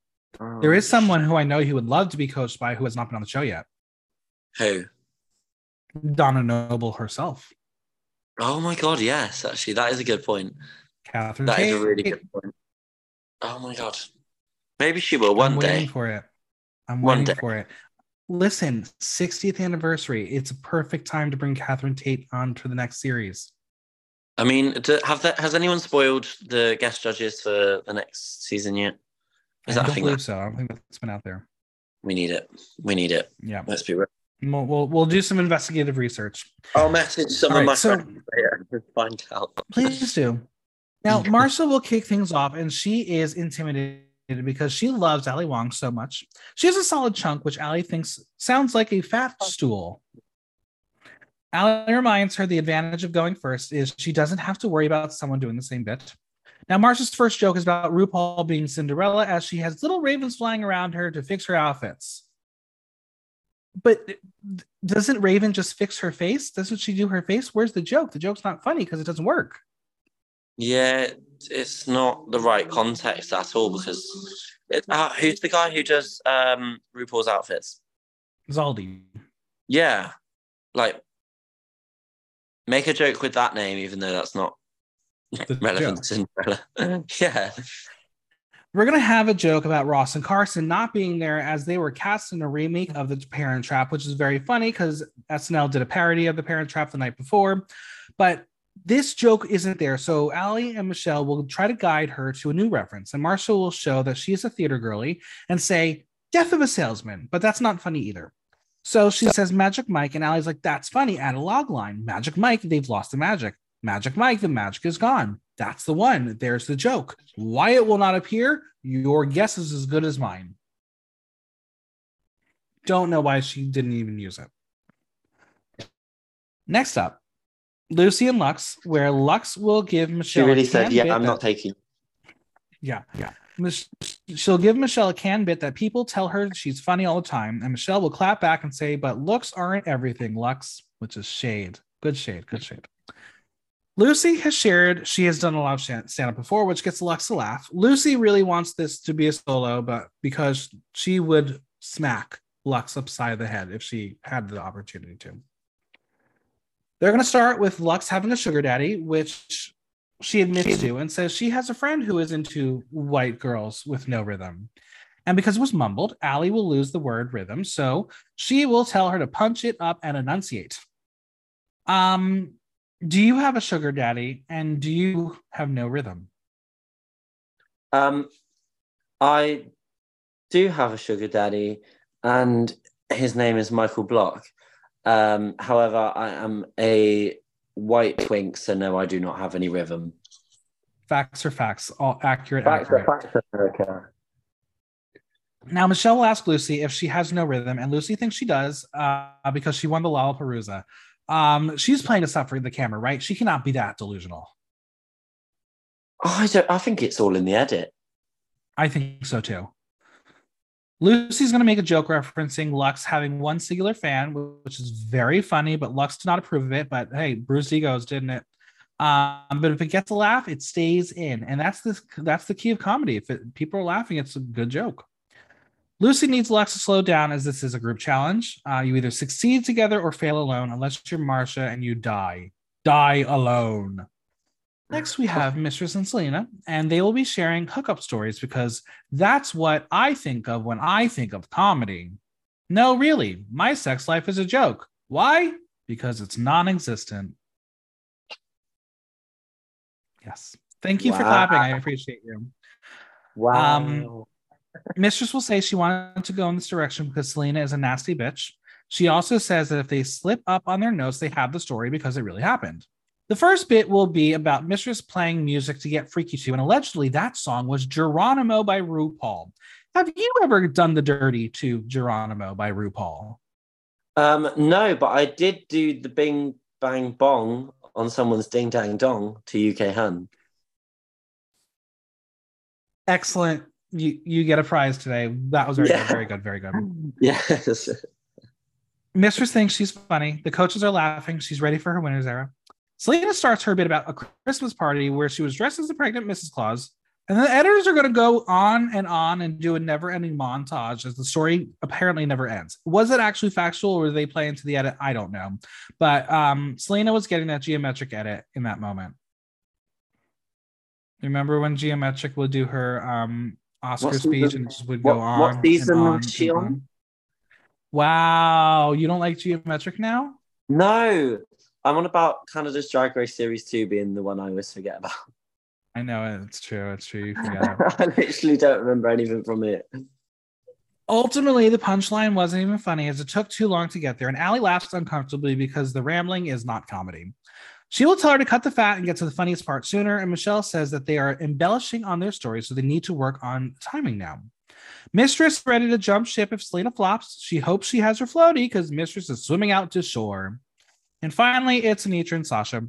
There is someone who I know who would love to be coached by who has not been on the show yet. who. Donna Noble herself. Oh my god, yes, actually, that is a good point. Catherine That is a really good point. Oh my god. Maybe she will one day. I'm waiting day. for it. I'm One waiting day. for it. Listen, 60th anniversary. It's a perfect time to bring Catherine Tate on to the next series. I mean, have that has anyone spoiled the guest judges for the next season yet? Is I that don't thing? believe That, so. I don't think that's been out there. we need it. We need it. Yeah. Let's be real. We'll, we'll, we'll do some investigative research. I'll message some All of right, my so- friends later to find out. Please do. Now, Marcia will kick things off, and she is intimidated because she loves Ali Wong so much. She has a solid chunk, which Ali thinks sounds like a fat oh. stool. Ali reminds her the advantage of going first is she doesn't have to worry about someone doing the same bit. Now, Marcia's first joke is about RuPaul being Cinderella as she has little ravens flying around her to fix her outfits. But doesn't Raven just fix her face? Doesn't she do her face? Where's the joke? The joke's not funny because it doesn't work. Yeah, it's not the right context at all because it, uh, who's the guy who does um RuPaul's outfits? Zaldy. Yeah, like make a joke with that name, even though that's not The relevant to Cinderella. yeah, We're gonna have a joke about Ross and Carson not being there as they were cast in a remake of The Parent Trap, which is very funny because SNL did a parody of The Parent Trap the night before. But this joke isn't there, so Ali and Michelle will try to guide her to a new reference, and Marcia will show that she is a theater girly and say "Death of a Salesman," but that's not funny either. So she says Magic Mike, and Ali's like, "That's funny." Add a log line. Magic Mike, they've lost the magic. Magic Mike, the magic is gone. That's the one. There's the joke. Why it will not appear, your guess is as good as mine. Don't know why she didn't even use it. Next up, Loosey and Luxx, where Luxx will give Michelle. she Michelle. really a said, "Yeah, I'm that- not taking." yeah, yeah. Mich- She'll give Michelle a can bit that people tell her she's funny all the time, and Michelle will clap back and say, "But looks aren't everything, Luxx," which is shade. Good shade. Good shade. Loosey has shared she has done a lot of stand up before, which gets Luxx to laugh. Loosey really wants this to be a solo, but because she would smack Luxx upside the head if she had the opportunity to. They're going to start with Luxx having a sugar daddy, which she admits to and says she has a friend who is into white girls with no rhythm. And because it was mumbled, Ali will lose the word rhythm. So she will tell her to punch it up and enunciate. Um, do you have a sugar daddy and do you have no rhythm? Um, I do have a sugar daddy, and his name is Michael Block. Um, however, I am a white twink, so no, I do not have any rhythm. Facts are facts, all accurate. Facts accurate. America. Now, Michelle will ask Loosey if she has no rhythm, and Loosey thinks she does uh, because she won the Lollapalooza. Um, she's playing this up for the camera, right? She cannot be that delusional. Oh, I don't. I think it's all in the edit. I think so too. Loosey's going to make a joke referencing Luxx having one singular fan, which is very funny, but Luxx did not approve of it. But hey, bruised egos, didn't it? Um, but if it gets a laugh, it stays in, and that's the that's the key of comedy. If it, people are laughing, it's a good joke. Loosey needs Luxx to slow down as this is a group challenge. Uh, you either succeed together or fail alone, unless you're Marcia and you die. Die alone. Next, we have Mistress and Salina, and they will be sharing hookup stories because that's what I think of when I think of comedy. No, really, my sex life is a joke. Why? Because it's non existent. Yes. Thank you for clapping. I appreciate you. Wow. Um, Mistress will say she wanted to go in this direction because Salina is a nasty bitch. She also says that if they slip up on their notes, they have the story because it really happened. The first bit will be about Mistress playing music to get freaky to, and allegedly that song was Geronimo by RuPaul. Have you ever done the dirty to Geronimo by RuPaul? um, no, but I did do the Bing Bang Bong on someone's Ding Dang Dong to UK Hun. Excellent. You you get a prize today. That was very Yeah. good, very good, very good. Yes. Mistress thinks she's funny. The coaches are laughing. She's ready for her winner's era. Salina starts her bit about a Christmas party where she was dressed as the pregnant Mrs. Claus. And the editors are going to go on and on and do a never ending montage as the story apparently never ends. Was it actually factual or were they playing to the edit? I don't know. But um, Salina was getting that Gia Metric edit in that moment. Remember when Gia Metric would do her um, Oscar What speech season- and just would what- go on? what season on was she and on? Wow, you don't like Gia Metric now? No, I'm on about Canada's Drag Race Series 2 being the one I always forget about. I know it. It's true. It's true. You forget. I literally don't remember anything from it. Ultimately, the punchline wasn't even funny as it took too long to get there, and Ali laughs uncomfortably because the rambling is not comedy. She will tell her to cut the fat and get to the funniest part sooner, and Michelle says that they are embellishing on their story, so they need to work on timing now. Mistress ready to jump ship if Salina flops. She hopes she has her floaty because Mistress is swimming out to shore. And finally, it's Anetra and Sasha.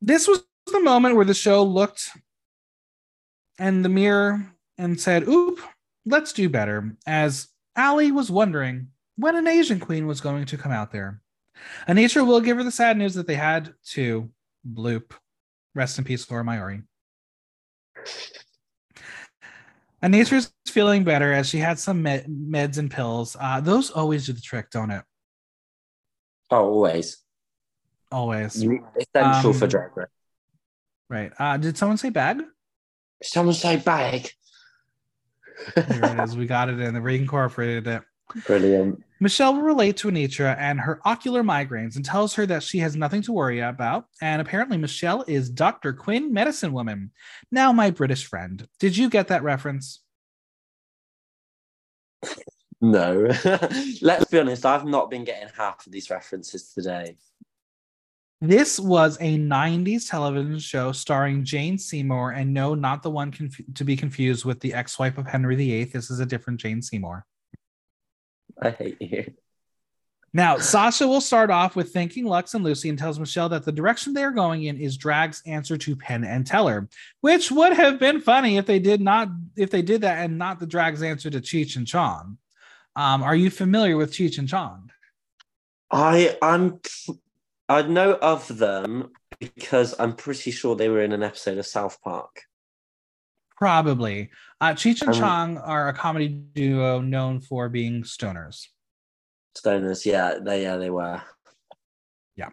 This was the moment where the show looked in the mirror and said, Oop, let's do better. As Ali was wondering when an Asian queen was going to come out there. Anetra will give her the sad news that they had to bloop. Rest in peace, Laura Maori. Anetra's feeling better as she had some med- meds and pills. Uh, those always do the trick, don't it? Oh, always. Always. Essential Um, for Drag Race. Right. Uh, did someone say bag? Someone say bag. Here it is. We got it in. We incorporated it. Brilliant. Michelle will relate to Anetra and her ocular migraines and tells her that she has nothing to worry about. And apparently, Michelle is Dr. Quinn, medicine woman. Now, my British friend, did you get that reference? No. Let's be honest, I've not been getting half of these references today. This was a 90s television show starring Jane Seymour, and no, not the one conf- to be confused with the ex wife of Henry VIII. This is a different Jane Seymour. I hate you. Now, Sasha will start off with thanking Luxx and Loosey and tells Michelle that the direction they are going in is Drag's answer to Penn and Teller, which would have been funny if they did not if they did that and not the Drag's answer to Cheech and Chong. Um, are you familiar with Cheech and Chong? I I'm I know of them because I'm pretty sure they were in an episode of South Park. Probably. Uh, Cheech and Um, Chong are a comedy duo known for being stoners. Stoners, yeah, they yeah they were. Yeah.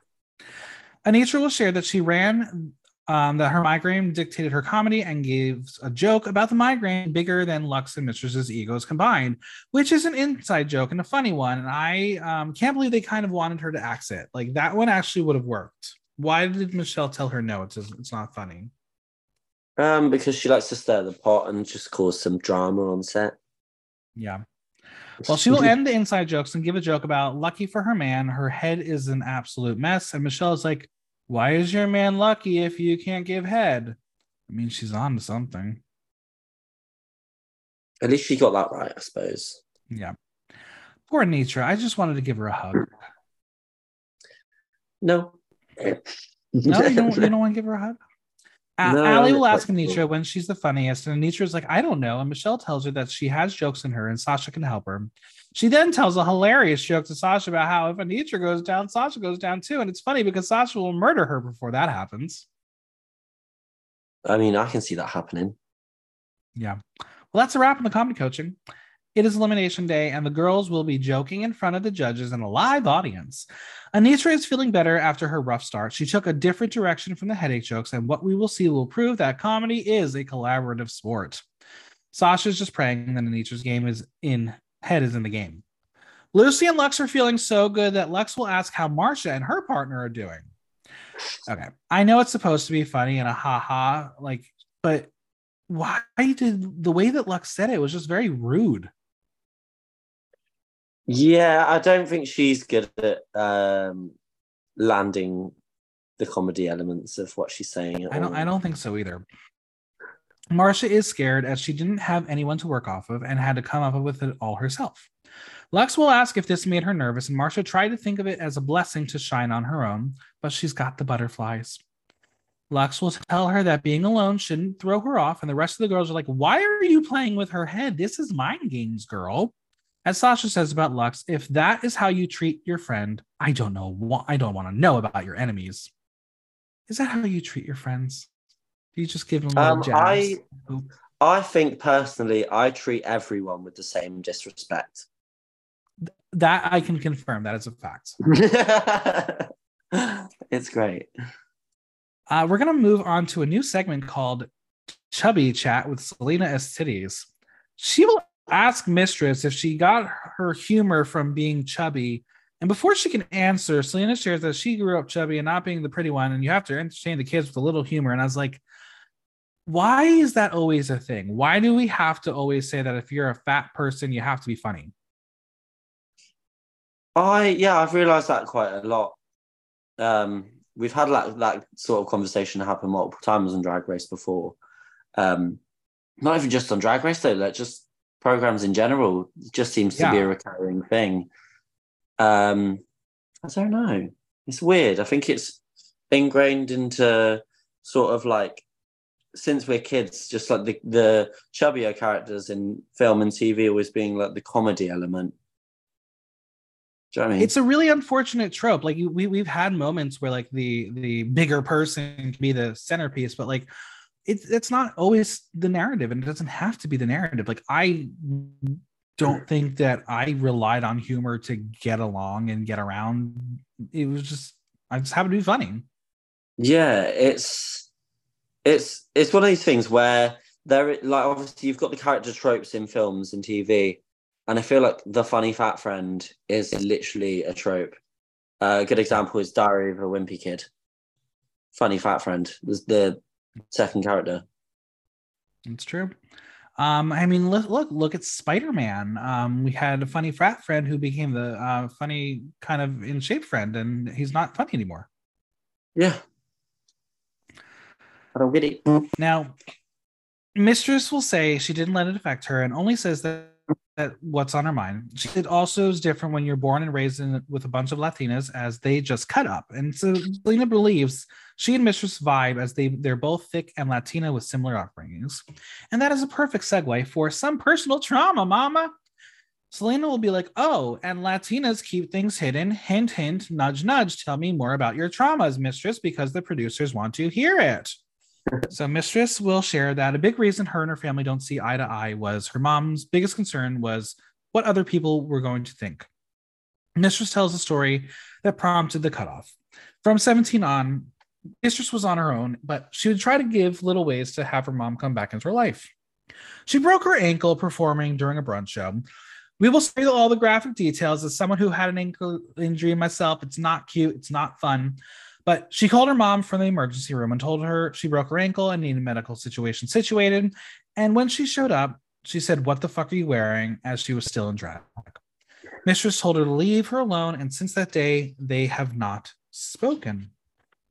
Anitra will share that she ran um, that her migraine dictated her comedy and gives a joke about the migraine bigger than Luxx and Mistress's egos combined, which is an inside joke and a funny one. And I um, can't believe they kind of wanted her to axe it. Like that one actually would have worked. Why did Michelle tell her no? It's it's not funny. Um, because she likes to stir the pot and just cause some drama on set. Yeah. Well, she will end the inside jokes and give a joke about lucky for her man. Her head is an absolute mess. And Michelle is like, Why is your man lucky if you can't give head? I mean, she's on to something. At least she got that right, I suppose. Yeah. Poor Nitra. I just wanted to give her a hug. No. No, you don't, you don't want to give her a hug? A- No, Ali will ask Anetra when she's the funniest, and Anetra's like, I don't know. And Michelle tells her that she has jokes in her and Sasha can help her. She then tells a hilarious joke to Sasha about how if Anetra goes down, Sasha goes down too. And it's funny because Sasha will murder her before that happens. I mean, I can see that happening. Yeah. Well, that's a wrap on the comedy coaching. It is elimination day, and the girls will be joking in front of the judges and a live audience. Anetra is feeling better after her rough start. She took a different direction from the headache jokes, and what we will see will prove that comedy is a collaborative sport. Sasha's just praying that Anetra's game is in head is in the game. Loosey and Luxx are feeling so good that Luxx will ask how Marcia and her partner are doing. Okay. I know it's supposed to be funny and a ha ha, like, but why did the way that Lux said it was just very rude? Yeah, I don't think she's good at um, landing the comedy elements of what she's saying. I don't all. I don't think so either. Marcia is scared as she didn't have anyone to work off of and had to come up with it all herself. Luxx will ask if this made her nervous, and Marcia tried to think of it as a blessing to shine on her own, but she's got the butterflies. Luxx will tell her that being alone shouldn't throw her off, and the rest of the girls are like, Why are you playing with her head? This is mind games, girl. As Sasha says about Luxx, if that is how you treat your friend, I don't know I don't want to know about your enemies. Is that how you treat your friends? You just give them a little Um? I- I think personally, I treat everyone with the same disrespect. That I can confirm. That is a fact. it's great. Uh, we're gonna move on to a new segment called Chubby Chat with Salina EsTitties. She will ask Mistress if she got her humor from being chubby. And before she can answer, Salina shares that she grew up chubby and not being the pretty one, and you have to entertain the kids with a little humor. And I was like, why is that always a thing? Why do we have to always say that if you're a fat person, you have to be funny? I yeah, I've realised that quite a lot. Um, we've had that that sort of conversation happen multiple times on Drag Race before. Um, not even just on Drag Race though, like just programs in general. It just seems to be a recurring thing. Um, I don't know. It's weird. I think it's ingrained into sort of like since we're kids, just like the the chubbier characters in film and TV always being like the comedy element. Do you know what I mean? it's a really unfortunate trope like we, we've had moments where like the the bigger person can be the centerpiece but like it's it's not always the narrative and it doesn't have to be the narrative like i don't think that i relied on humor to get along and get around it was just i just happened to be funny Yeah, it's it's it's one of these things where there like obviously you've got the character tropes in films and TV, and I feel like the funny fat friend is literally a trope. Uh, a good example is Diary of a Wimpy Kid. Funny fat friend was the second character. it's true um i mean look look look at spider-man um we had a funny frat friend who became the uh funny kind of in shape friend and he's not funny anymore Yeah. I don't get it. Now, Mistress will say she didn't let it affect her and only says that, that what's on her mind. She, it also is different when you're born and raised in, with a bunch of Latinas as they just cut up. And so Lena believes she and Mistress vibe as they, they're both thick and Latina with similar upbringings. And that is a perfect segue for some personal trauma, mama. Salina will be like, oh, and Latinas keep things hidden. Hint, hint, nudge, nudge. Tell me more about your traumas, mistress, because the producers want to hear it. So, mistress will share that a big reason her and her family don't see eye to eye was her mom's biggest concern was what other people were going to think. Mistress tells a story that prompted the cutoff. From 17 on, Mistress was on her own, but she would try to give little ways to have her mom come back into her life. She broke her ankle performing during a brunch show. We will spare all the graphic details. As someone who had an ankle injury myself, it's not cute, it's not fun. But she called her mom from the emergency room and told her she broke her ankle and needed medical situation situated. And when she showed up, she said, What the fuck are you wearing? as she was still in drag. Mistress told her to leave her alone, and since that day, they have not spoken.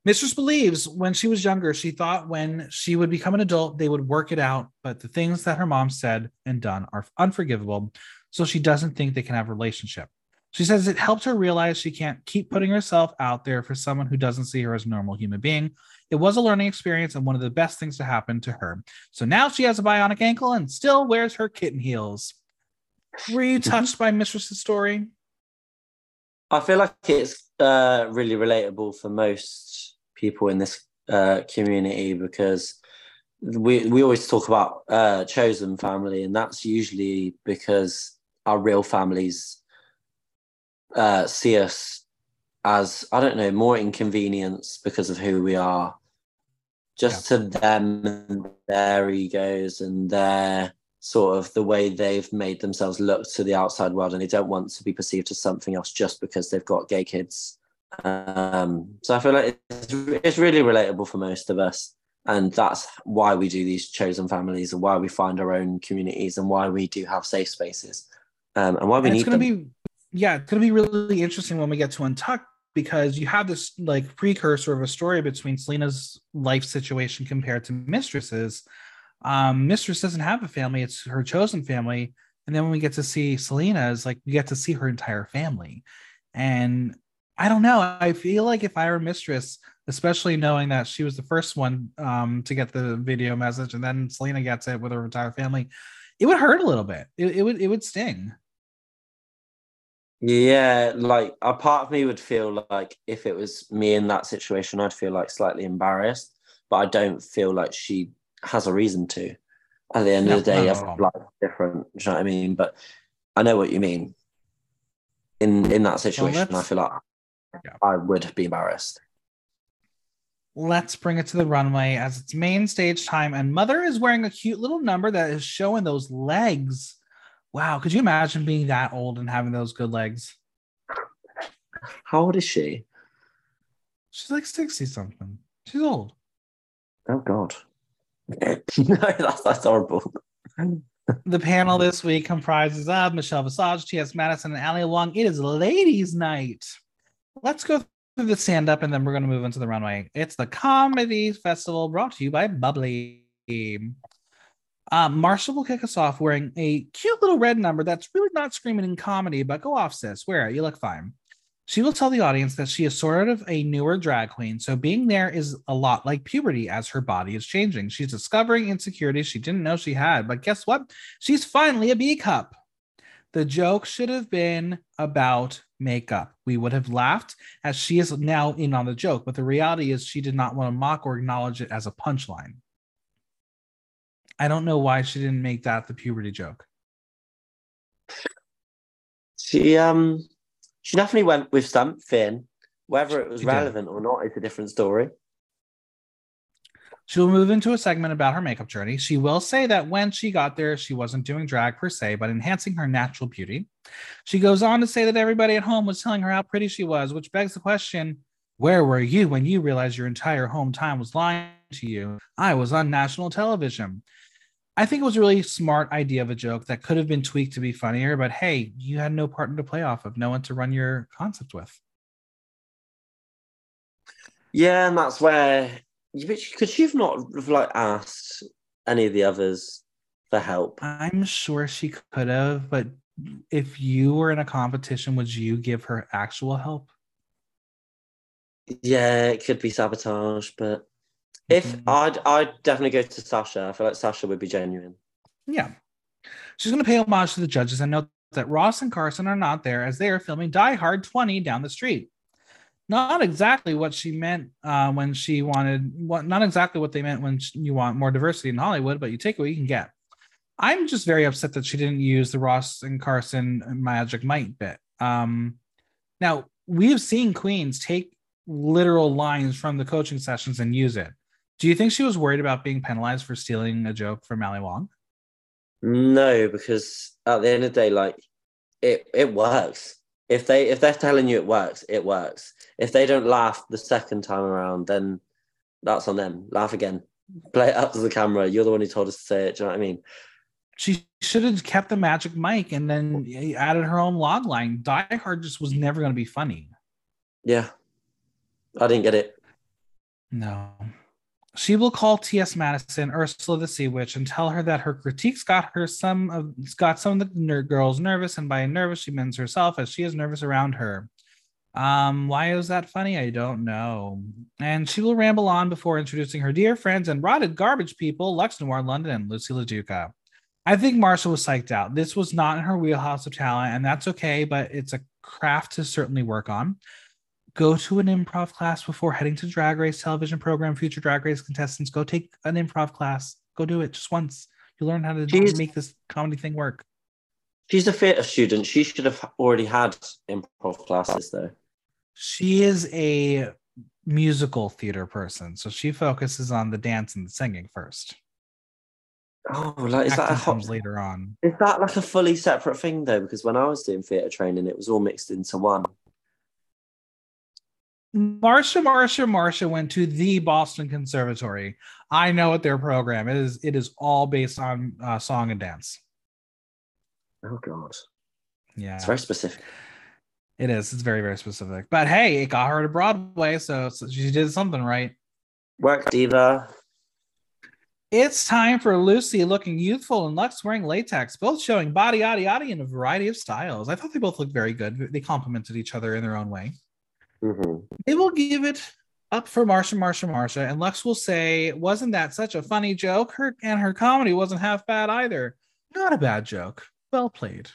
Mistress believes when she was younger, she thought when she would become an adult, they would work it out. But the things that her mom said and done are unforgivable. So she doesn't think they can have a relationship. She says it helped her realize she can't keep putting herself out there for someone who doesn't see her as a normal human being. It was a learning experience and one of the best things to happen to her. So now she has a bionic ankle and still wears her kitten heels. Were you touched by Mistress's story? I feel like it's uh, really relatable for most people in this uh, community because we we always talk about uh, chosen family, and that's usually because our real families uh, see us as I don't know more inconvenience because of who we are, just to them and their egos and their sort of the way they've made themselves look to the outside world and they don't want to be perceived as something else just because they've got gay kids. Um so i feel like it's, it's really relatable for most of us and that's why we do these chosen families and why we find our own communities and why we do have safe spaces. Um and why we And need it's going to be yeah it's to be really interesting when we get to untucked because you have this like precursor of a story between salina's life situation compared to mistress's um mistress doesn't have a family it's her chosen family and then when we get to see salina's like we get to see her entire family and I don't know. I feel like if I were mistress, especially knowing that she was the first one um, to get the video message, and then Salina gets it with her entire family, it would hurt a little bit. It, it would it would sting. Yeah, like a part of me would feel like if it was me in that situation, I'd feel like slightly embarrassed, but I don't feel like she has a reason to. At the end No, of the day, no, no. life different. Do you know what I mean? But I know what you mean. In in that situation, I feel like Yeah. I would be embarrassed. Let's bring it to the runway as it's main stage time, and Mother is wearing a cute little number that is showing those legs. Wow, could you imagine being that old and having those good legs? How old is she? She's like 60 something. She's old. Oh God. no, that's that's horrible. The panel this week comprises of Michelle Visage, T.S. Madison, and Ali Wong. It is ladies' night. Let's go through the stand up and then we're going to move into the runway. It's the Comedy Festival brought to you by Bubbly. Uh, Marcia will kick us off wearing a cute little red number that's really not screaming in comedy, but go off, sis. Wear it. You look fine. She will tell the audience that she is sort of a newer drag queen, so being there is a lot like puberty as her body is changing. She's discovering insecurities she didn't know she had, but guess what? She's finally a B cup. The joke should have been about makeup. We would have laughed as she is now in on the joke, but the reality is she did not want to mock or acknowledge it as a punchline. I don't know why she didn't make that the puberty joke. She um she definitely went with something. Whether it was She did. relevant or not it's a different story. She will move into a segment about her makeup journey. She will say that when she got there, she wasn't doing drag per se, but enhancing her natural beauty. She goes on to say that everybody at home was telling her how pretty she was, which begs the question where were you when you realized your entire hometown was lying to you? I was on national television. I think it was a really smart idea of a joke that could have been tweaked to be funnier, but hey, you had no partner to play off of, no one to run your concept with. Yeah, and that's where you but could she have not like asked any of the others for help? I'm sure she could have, but if you were in a competition, would you give her actual help? Yeah, it could be sabotage, but if Mhm. I'd I'd definitely go to Sasha. I feel like Sasha would be genuine. Yeah. She's going to pay homage to the judges and note that Ross and Carson are not there as they are filming Die Hard 20 down the street. Not exactly what she meant uh, when she wanted, what not exactly what they meant when you want more diversity in Hollywood, but you take what you can get. I'm just very upset that she didn't use the Ross and Carson magic might bit. Um, now, we've seen queens take literal lines from the coaching sessions and use it. Do you think she was worried about being penalized for stealing a joke from Ali Wong? No, because at the end of the day, like it it works. If they if they're telling you it works, it works. If they don't laugh the second time around, then that's on them. Laugh again. Play it up to the camera. You're the one who told us to say it. Do you know what I mean? she should have kept the magic mic and then added her own log line. Die Hard just was never going to be funny. Yeah. I didn't get it. No. She will call T.S. Madison Ursula the Sea Witch and tell her that her critiques got her some of got some of the ner- girls nervous, and by nervous she means herself, as she is nervous around her. Um, why is that funny? I don't know. And she will ramble on before introducing her dear friends and rotted garbage people, Luxx Noir London and Loosey LaDuca. I think Marcia was psyched out. This was not in her wheelhouse of talent, and that's okay, but it's a craft to certainly work on. Go to an improv class before heading to Drag Race television program, future Drag Race contestants. Go take an improv class. Go do it just once. You learn how to Jeez. make this comedy thing work. She's a theatre student. She should have already had improv classes though. She is a musical theater person, so she focuses on the dance and the singing first. Oh, like is that a Acting hot, comes later on. is that like a fully separate thing though? Because when I was doing theatre training, it was all mixed into one. Marcia, Marcia, Marcia went to the Boston Conservatory. I know what their program is. It is all based on uh, song and dance. Oh god, Yeah, it's very specific. it is. It's very, very specific. But hey, it got her to Broadway, so, so she did something right. Work diva. It's time for Loosey looking youthful and Luxx wearing latex, both showing body, yaddy, yaddy in a variety of styles. I thought they both looked very good. They complemented each other in their own way. Mhm. They will give it up for Marcia, Marcia, Marcia, and Luxx will say, "Wasn't that such a funny joke?" Her and her comedy wasn't half bad either. Not a bad joke. Well played.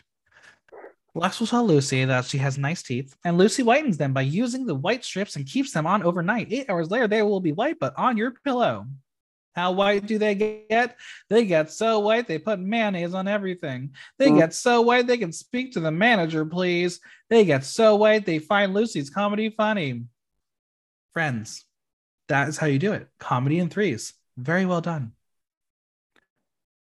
Luxx will tell Loosey that she has nice teeth, and Loosey whitens them by using the white strips and keeps them on overnight. Eight hours later, they will be white, but on your pillow. How white do they get? They get so white they put mayonnaise on everything. They Mm. get so white they can speak to the manager, please. They get so white they find Loosey's comedy funny. Friends, that is how you do it. Comedy in threes. Very well done.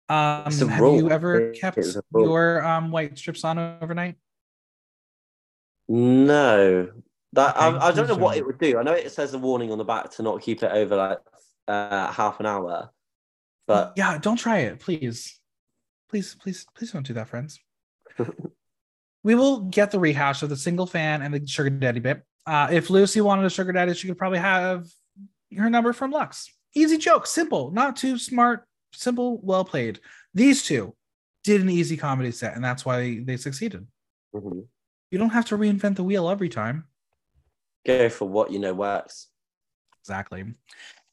Um, have you ever kept is a rule. your um, white strips on overnight? No, that I, I don't know what it would do. I know it says a warning on the back to not keep it over like uh, half an hour, but yeah, don't try it, please. Please, please, please don't do that, friends. we will get the rehash of the single fan and the sugar daddy bit. Uh, if Loosey wanted a sugar daddy, she could probably have her number from Luxx. Easy joke, simple, not too smart, simple, well played. These two did an easy comedy set, and that's why they succeeded. Mhm. You don't have to reinvent the wheel every time. go for what you know works. Exactly.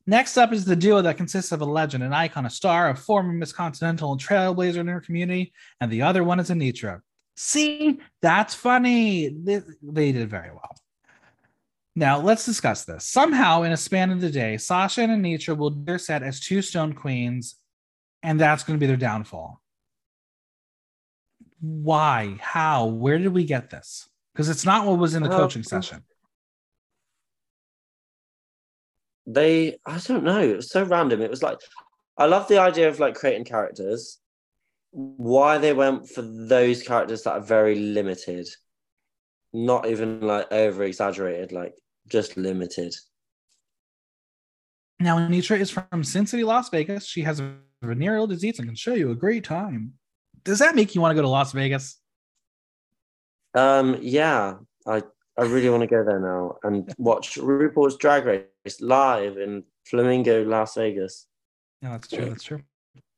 Next up is the duo that consists of a legend, an icon, a star, a former Miss Continental and trailblazer in her community, and the other one is Anetra. See, that's funny. They, they did very well. Now let's discuss this. Somehow, in a span of the day, Sasha and Anetra will do their set as two stone queens, and that's going to be their downfall. Why? How? Where did we get this? Because it's not what was in the coaching session. They, I don't know, it was so random. It was like, I love the idea of like creating characters. Why they went for those characters that are very limited, not even like over exaggerated, like just limited. Now, Anetra is from Sin City, Las Vegas. She has a venereal disease and can show you a great time. Does that make you want to go to Las Vegas? Um, yeah, I I really want to go there now and watch RuPaul's Drag Race live in Flamingo, Las Vegas. No, that's true. That's true.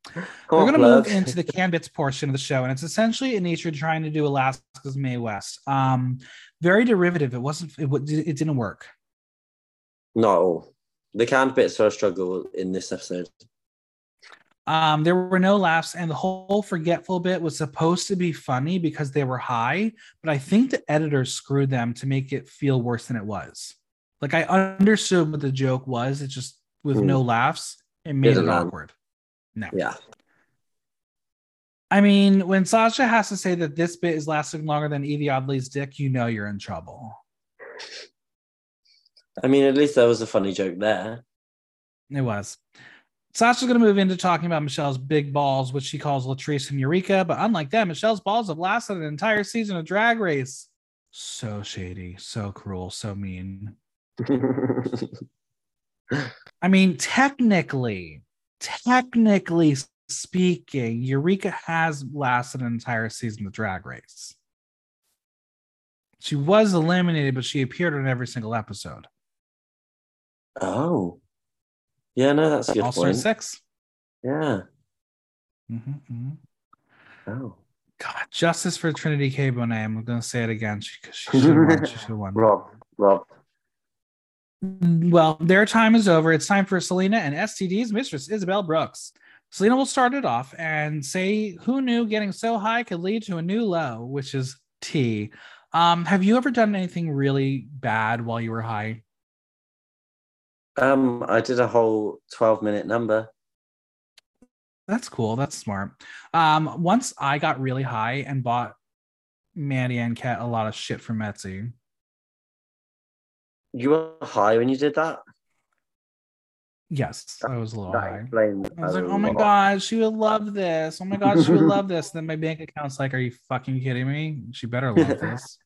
We're going to move into the can bits portion of the show, and it's essentially Anetra trying to do Alaska's Mae West. Um, very derivative. It wasn't. It, it didn't work. No. The canned bits are a struggle in this episode. Um, there were no laughs, and the whole forgetful bit was supposed to be funny because they were high, but I think the editors screwed them to make it feel worse than it was. Like I understood what the joke was, it just with Hmm. no laughs, it made Didn't it awkward. No. Yeah. I mean, when Sasha has to say that this bit is lasting longer than Evie Oddly's dick, you know you're in trouble. I mean, at least there was a funny joke there. It was. Sasha's going to move into talking about Michelle's big balls, which she calls Latrice and Eureka. But unlike them, Michelle's balls have lasted an entire season of Drag Race. So shady, so cruel, so mean. I mean, technically, technically speaking, Eureka has lasted an entire season of Drag Race. She was eliminated, but she appeared on every single episode. oh. Yeah, no, that's a good All Star point. Six. Yeah. Mhm, mhm. Oh. God, justice for Trinity K. Bonet. I'm going to say it again because she, should have won. She should have won. Rob. Rob. Well, their time is over. It's time for Salina and STD's mistress, Isabelle Brooks. Salina will start it off and say, Who knew getting so high could lead to a new low, which is T. Um, have you ever done anything really bad while you were high? Um, I did a whole 12 minute number. That's cool. That's smart. Um, once I got really high and bought Mandy Anne Ket a lot of shit from Etsy. You were high when you did that? Yes, I was a little high. I was like, oh my god, she would love this. Oh my god, she would love this. Then my bank account's like, are you fucking kidding me? She better love this.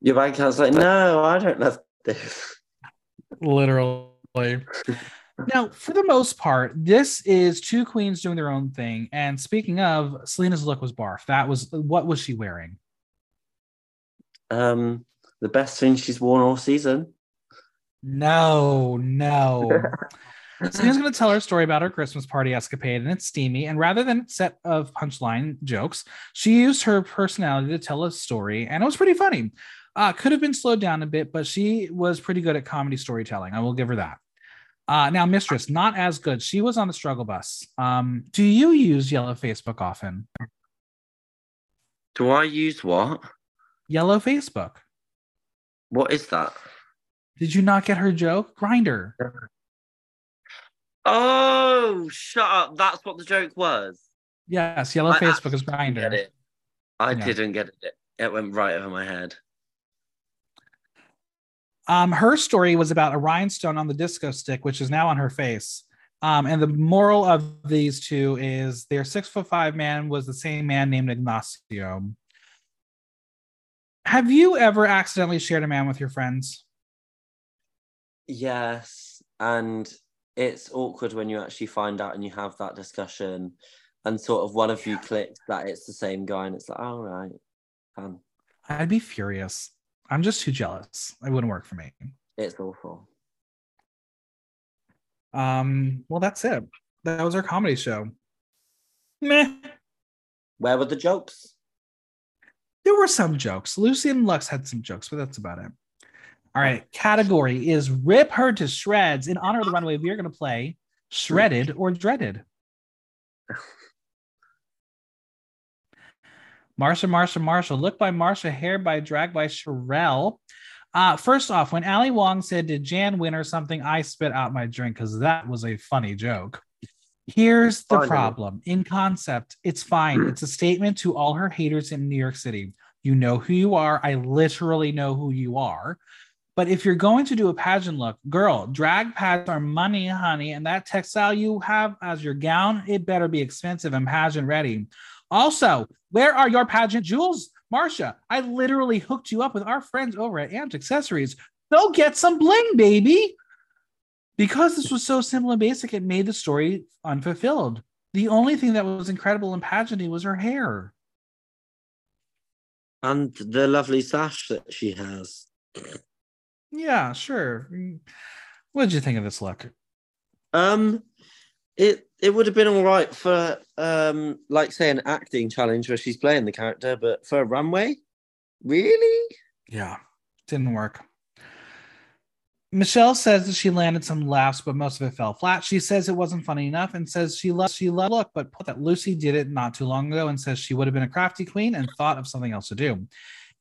Your bank account's like, no, I don't love this. Literally. now, for the most part, this is two queens doing their own thing. And speaking of, Salina's look was barf. That was what was she wearing? Um, the best thing she's worn all season. No, no. Salina's going to tell her story about her Christmas party escapade, and it's steamy. And rather than a set of punchline jokes, she used her personality to tell a story, and it was pretty funny. Uh, could have been slowed down a bit, but she was pretty good at comedy storytelling. I will give her that. Uh, now, Mistress, not as good. She was on the struggle bus. Um, do you use Yellow Facebook often? Do I use what? Yellow Facebook. What is that? Did you not get her joke? Grindr. Oh, shut up. That's what the joke was. Yes, Yellow I Facebook is Grindr. I Yeah. didn't get it. It went right over my head. Um, her story was about a rhinestone on the disco stick, which is now on her face. Um, and the moral of these two is their six foot five man was the same man named Ignacio. Have you ever accidentally shared a man with your friends? Yes. And it's awkward when you actually find out and you have that discussion and sort of one of you clicks that it's the same guy and it's like, all right. Um, I'd be furious. I'm just too jealous. It wouldn't work for me. it's awful. Um, well, that's it. That was our comedy show. Meh. Where were the jokes? There were some jokes. Loosey and Luxx had some jokes, but that's about it. All right. Category is rip her to shreds. In honor of the runway, we are going to play shredded or dreaded. Marcia, Marcia, Marcia. Look by Marcia, hair by drag by Sherelle. Uh, first off, when Ali Wong said, Did Jan win or something? I spit out my drink because that was a funny joke. Here's the Funny. problem in concept, it's fine. It's a statement to all her haters in New York City. You know who you are. I literally know who you are. But if you're going to do a pageant look, girl, drag pads are money, honey. And that textile you have as your gown, it better be expensive and pageant ready. Also, where are your pageant jewels? Marcia, I literally hooked you up with our friends over at Amped Accessories. Go get some bling, baby. Because this was so simple and basic, it made the story unfulfilled. The only thing that was incredible in pageanting was her hair. And the lovely sash that she has. Yeah, sure. Mm. What did you think of this look? Um, it it would have been all right for um, like say an acting challenge where she's playing the character, but for a runway, really? Yeah, didn't work. Michelle says that she landed some laughs, but most of it fell flat. She says it wasn't funny enough and says she loves she loved look, but put that Loosey did it not too long ago and says she would have been a crafty queen and thought of something else to do.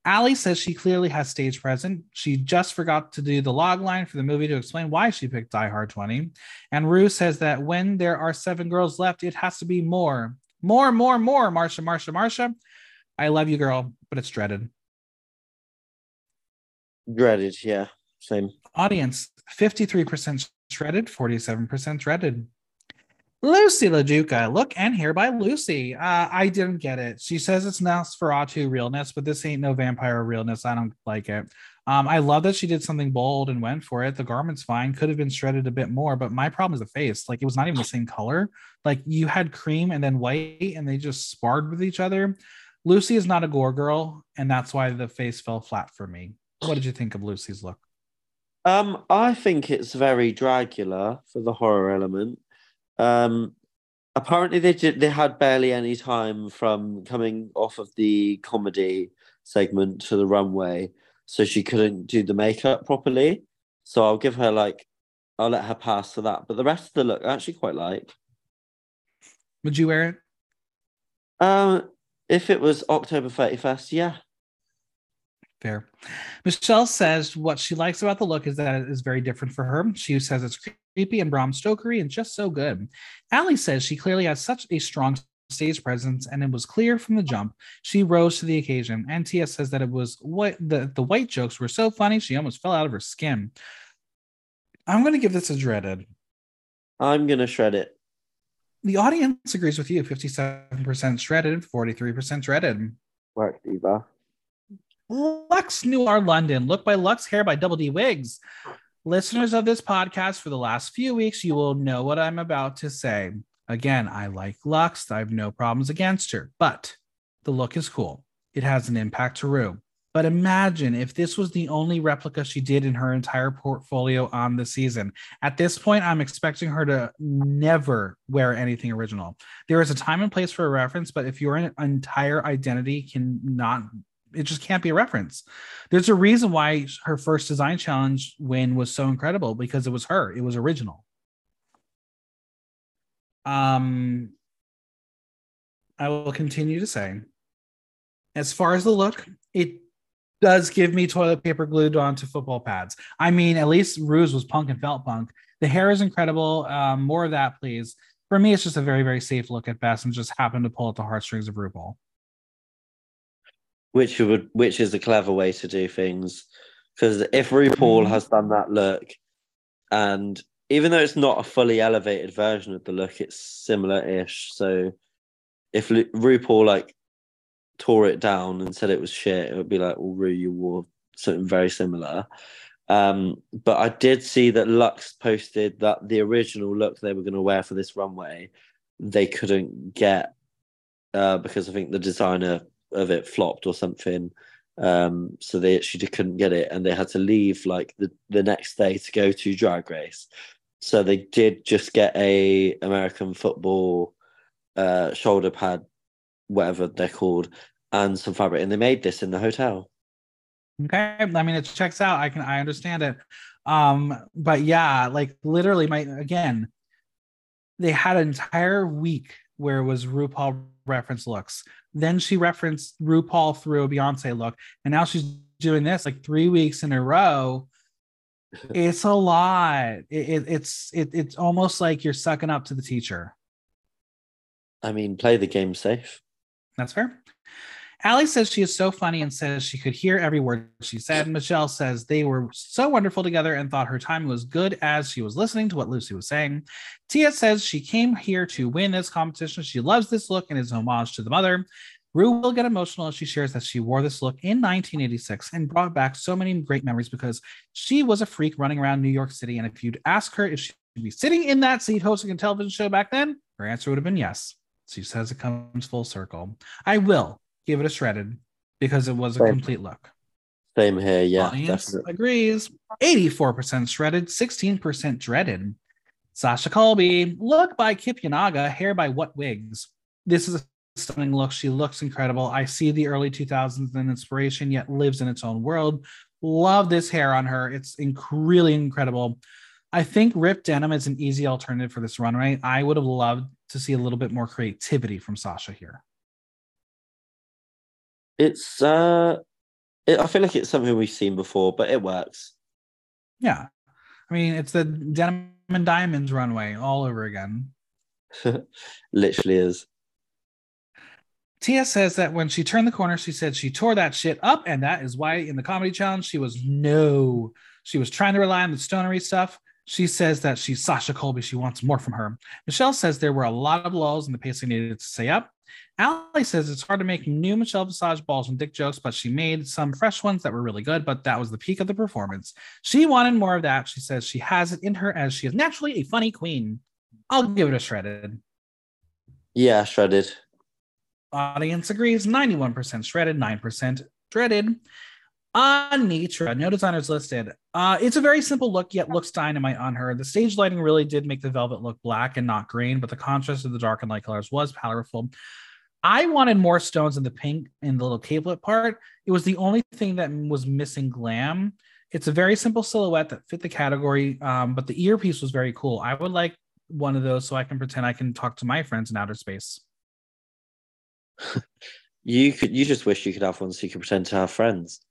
Ali says she clearly has stage presence. She just forgot to do the log line for the movie to explain why she picked Die Hard 20. And Ru says that when there are seven girls left, it has to be more. More, more, more, Marcia, Marcia, Marcia. I love you, girl, but it's dreaded. Dreaded, yeah, same. Audience 53% shredded, 47% dreaded. Loosey LaDuca, look and hear by Loosey. Uh, I didn't get it. She says it's Nosferatu realness, but this ain't no vampire realness. I don't like it. Um, I love that she did something bold and went for it. The garment's fine, could have been shredded a bit more, but my problem is the face. Like it was not even the same color. Like you had cream and then white, and they just sparred with each other. Loosey is not a gore girl, and that's why the face fell flat for me. What did you think of Loosey's look? Um, I think it's very Dracula for the horror element. Um, apparently they did, they had barely any time from coming off of the comedy segment to the runway, so she couldn't do the makeup properly. So I'll give her like, I'll let her pass for that. But the rest of the look, I actually quite like. Would you wear it? Um, if it was October thirty first, yeah. Fair. Michelle says what she likes about the look is that it is very different for her. She says it's creepy and Bram Stokery and just so good. Ali says she clearly has such a strong stage presence and it was clear from the jump she rose to the occasion. And Tia says that it was what the, the white jokes were so funny she almost fell out of her skin. I'm going to give this a dreaded. I'm gonna shred it. The audience agrees with you 57% shredded, 43% dreaded. Work, Diva. Luxx Noir London. Look by Luxx Hair by Double D Wigs. Listeners of this podcast for the last few weeks, you will know what I'm about to say. Again, I like Luxx. I have no problems against her, but the look is cool. It has an impact to Ru. But imagine if this was the only replica she did in her entire portfolio on the season. At this point, I'm expecting her to never wear anything original. There is a time and place for a reference, but if your entire identity cannot it just can't be a reference. There's a reason why her first design challenge win was so incredible because it was her. It was original. Um, I will continue to say, as far as the look, it does give me toilet paper glued onto football pads. I mean, at least Ru's was punk and felt punk. The hair is incredible. Um, more of that, please. For me, it's just a very, very safe look at best, and just happened to pull at the heartstrings of RuPaul. Which would, which is a clever way to do things, because if RuPaul mm-hmm. has done that look, and even though it's not a fully elevated version of the look, it's similar-ish. So if RuPaul like tore it down and said it was shit, it would be like, well, Ru, you wore something very similar. Um, but I did see that Luxx posted that the original look they were going to wear for this runway, they couldn't get uh, because I think the designer of it flopped or something. Um, so they actually couldn't get it, and they had to leave like the, the next day to go to Drag Race. So they did just get a American football uh, shoulder pad, whatever they're called, and some fabric, and they made this in the hotel. Okay, I mean it checks out. I can I understand it. Um, but yeah, like literally, my again, they had an entire week where it was RuPaul reference looks. Then she referenced RuPaul through a Beyonce look, and now she's doing this like three weeks in a row. it's a lot. It, it, it's it, it's almost like you're sucking up to the teacher. I mean, play the game safe. That's fair. Ali says she is so funny and says she could hear every word she said. Michelle says they were so wonderful together and thought her time was good as she was listening to what Loosey was saying. Tia says she came here to win this competition. She loves this look and is homage to the mother. Ru will get emotional as she shares that she wore this look in 1986 and brought back so many great memories because she was a freak running around New York City. And if you'd ask her if she'd be sitting in that seat hosting a television show back then, her answer would have been yes. She says it comes full circle. I will give it a shredded because it was a Same. complete look. Same here, yeah. Audience definitely. agrees. 84% shredded, 16% dreaded. Sasha Colby, look by Kip Yanaga, hair by What Wigs. This is a stunning look. She looks incredible. I see the early 2000s and inspiration, yet lives in its own world. Love this hair on her. It's inc- really incredible. I think ripped denim is an easy alternative for this runway. I would have loved to see a little bit more creativity from Sasha here. It's uh it, I feel like it's something we've seen before, but it works. Yeah. I mean, it's the denim and diamonds runway all over again. Literally is. Tia says that when she turned the corner, she said she tore that shit up, and that is why in the comedy challenge she was no. She was trying to rely on the stonery stuff. She says that she's Sasha Colby. She wants more from her. Michelle says there were a lot of lulls in the pacing needed to stay up. Ali says it's hard to make new Michelle Visage balls and dick jokes, but she made some fresh ones that were really good, but that was the peak of the performance. She wanted more of that. She says she has it in her as she is naturally a funny queen. I'll give it a shredded. Yeah, shredded. Audience agrees 91% shredded, 9% dreaded. Anetra, no designers listed. Uh, it's a very simple look, yet looks dynamite on her. The stage lighting really did make the velvet look black and not green, but the contrast of the dark and light colors was powerful. I wanted more stones in the pink in the little capelet part. It was the only thing that was missing glam. It's a very simple silhouette that fit the category, um, but the earpiece was very cool. I would like one of those so I can pretend I can talk to my friends in outer space. you could. You just wish you could have one so you could pretend to have friends.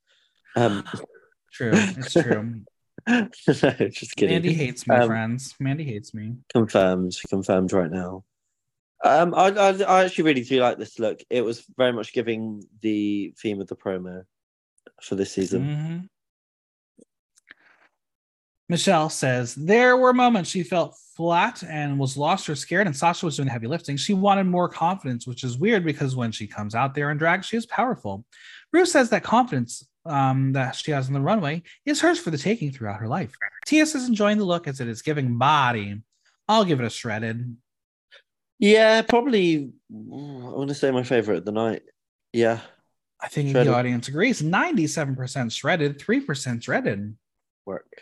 Um, true, it's true. no, just kidding. Mandy hates me, um, friends. Mandy hates me. Confirmed. Confirmed right now. Um, I, I, I actually really do like this look. It was very much giving the theme of the promo for this season. Mm-hmm. Michelle says there were moments she felt flat and was lost or scared, and Sasha was doing heavy lifting. She wanted more confidence, which is weird because when she comes out there in drag, she is powerful. Ru says that confidence um, that she has on the runway is hers for the taking throughout her life. TS is enjoying the look as it is giving body. I'll give it a shredded. Yeah, probably. Mm, I want to say my favorite of the night. Yeah. I think shredded. the audience agrees. 97% shredded, 3% shredded. Work.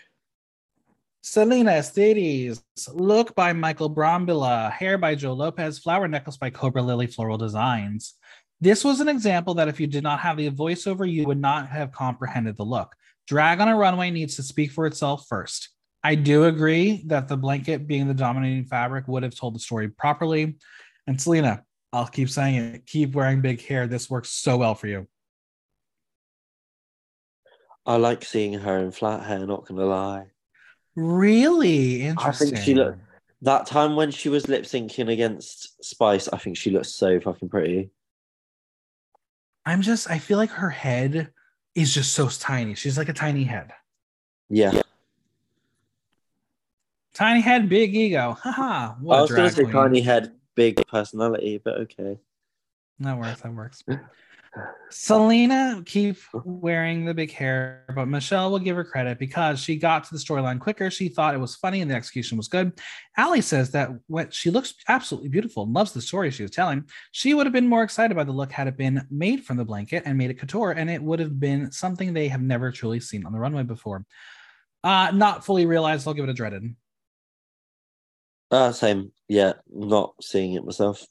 Salina EsTitties, look by Michael Brambilla, hair by Joe Lopez, flower necklace by Cobra Lily Floral Designs. This was an example that if you did not have the voiceover, you would not have comprehended the look. Drag on a runway needs to speak for itself first. I do agree that the blanket being the dominating fabric would have told the story properly. And Salina, I'll keep saying it, keep wearing big hair. This works so well for you. I like seeing her in flat hair, not gonna lie. Really interesting. I think she looked that time when she was lip syncing against Spice, I think she looked so fucking pretty. I'm just, I feel like her head is just so tiny. She's like a tiny head. Yeah. Tiny head, big ego. Haha. I was going to say tiny head, big personality, but okay. That works. That works. Salina keep wearing the big hair, but Michelle will give her credit because she got to the storyline quicker. She thought it was funny and the execution was good. Ali says that what she looks absolutely beautiful and loves the story she was telling. She would have been more excited by the look had it been made from the blanket and made it couture, and it would have been something they have never truly seen on the runway before. Uh, not fully realized. I'll give it a dreaded. Uh, same. Yeah, not seeing it myself.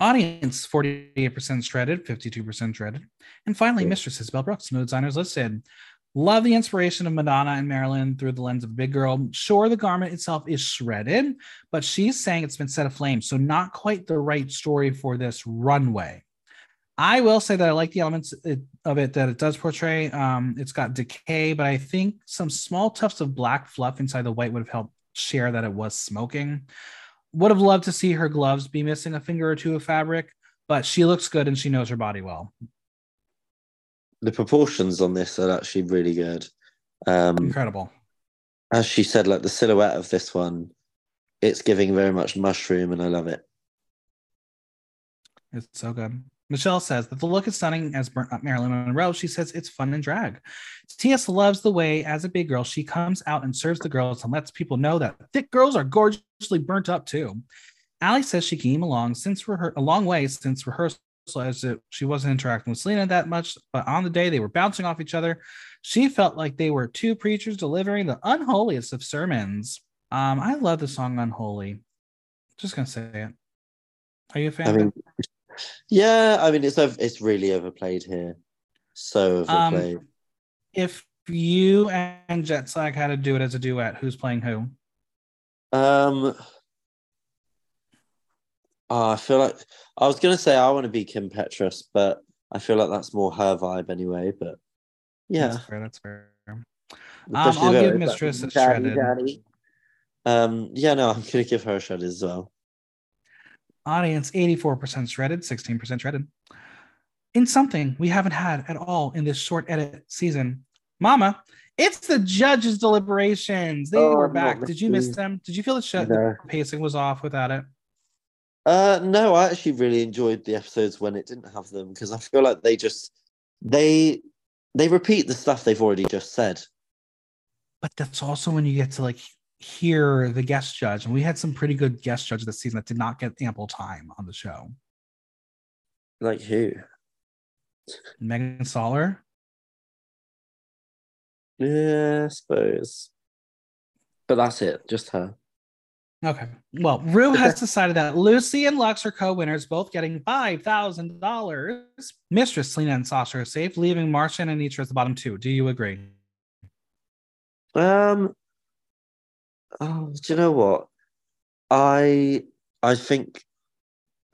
Audience 48% shredded, 52% shredded. And finally, Mistress Isabelle Brooks, mood designers listed. Love the inspiration of Madonna and Marilyn through the lens of a big girl. Sure, the garment itself is shredded, but she's saying it's been set aflame. So, not quite the right story for this runway. I will say that I like the elements of it that it does portray. Um, it's got decay, but I think some small tufts of black fluff inside the white would have helped share that it was smoking would have loved to see her gloves be missing a finger or two of fabric, but she looks good and she knows her body well. The proportions on this are actually really good. Um, Incredible. As she said, like the silhouette of this one, it's giving very much mushroom, and I love it. It's so good. Michelle says that the look is stunning as Burnt Up Marilyn Monroe. She says it's fun and drag. TS loves the way, as a big girl, she comes out and serves the girls and lets people know that thick girls are gorgeously burnt up too. Ali says she came along since rehe- a long way since rehearsal, as it, she wasn't interacting with Salina that much, but on the day they were bouncing off each other. She felt like they were two preachers delivering the unholiest of sermons. Um, I love the song "Unholy." Just gonna say it. Are you a fan? I mean, yeah, I mean it's it's really overplayed here. So um, overplayed. Um, if you and Jetlag had to do it as a duet, who's playing who? Um oh, I feel like I was gonna say I want to be Kim Petras, but I feel like that's more her vibe anyway. But yeah, that's fair. That's fair. Um, I'll give Mistress a shredded. Um, yeah, no, I'm gonna give her a shredded as well. Audience 84% shredded, 16% shredded. In something we haven't had at all in this short edit season, Mama, it's the judges' deliberations. They oh, were back. Did you miss them? Did you feel the, sh- no. the pacing was off without it? Uh, no, I actually really enjoyed the episodes when it didn't have them because I feel like they just they they repeat the stuff they've already just said. But that's also when you get to like hear the guest judge, and we had some pretty good guest judges this season that did not get ample time on the show. Like who? Megan Stalter. Yeah, I suppose. But that's it, just her. Okay. Well, Ru has decided that Loosey and Luxx are co-winners, both getting five thousand dollars. Mistress Salina and Sasha are safe, leaving Marcia and Anetra at the bottom two. Do you agree? Um, Oh, do you know what? I I think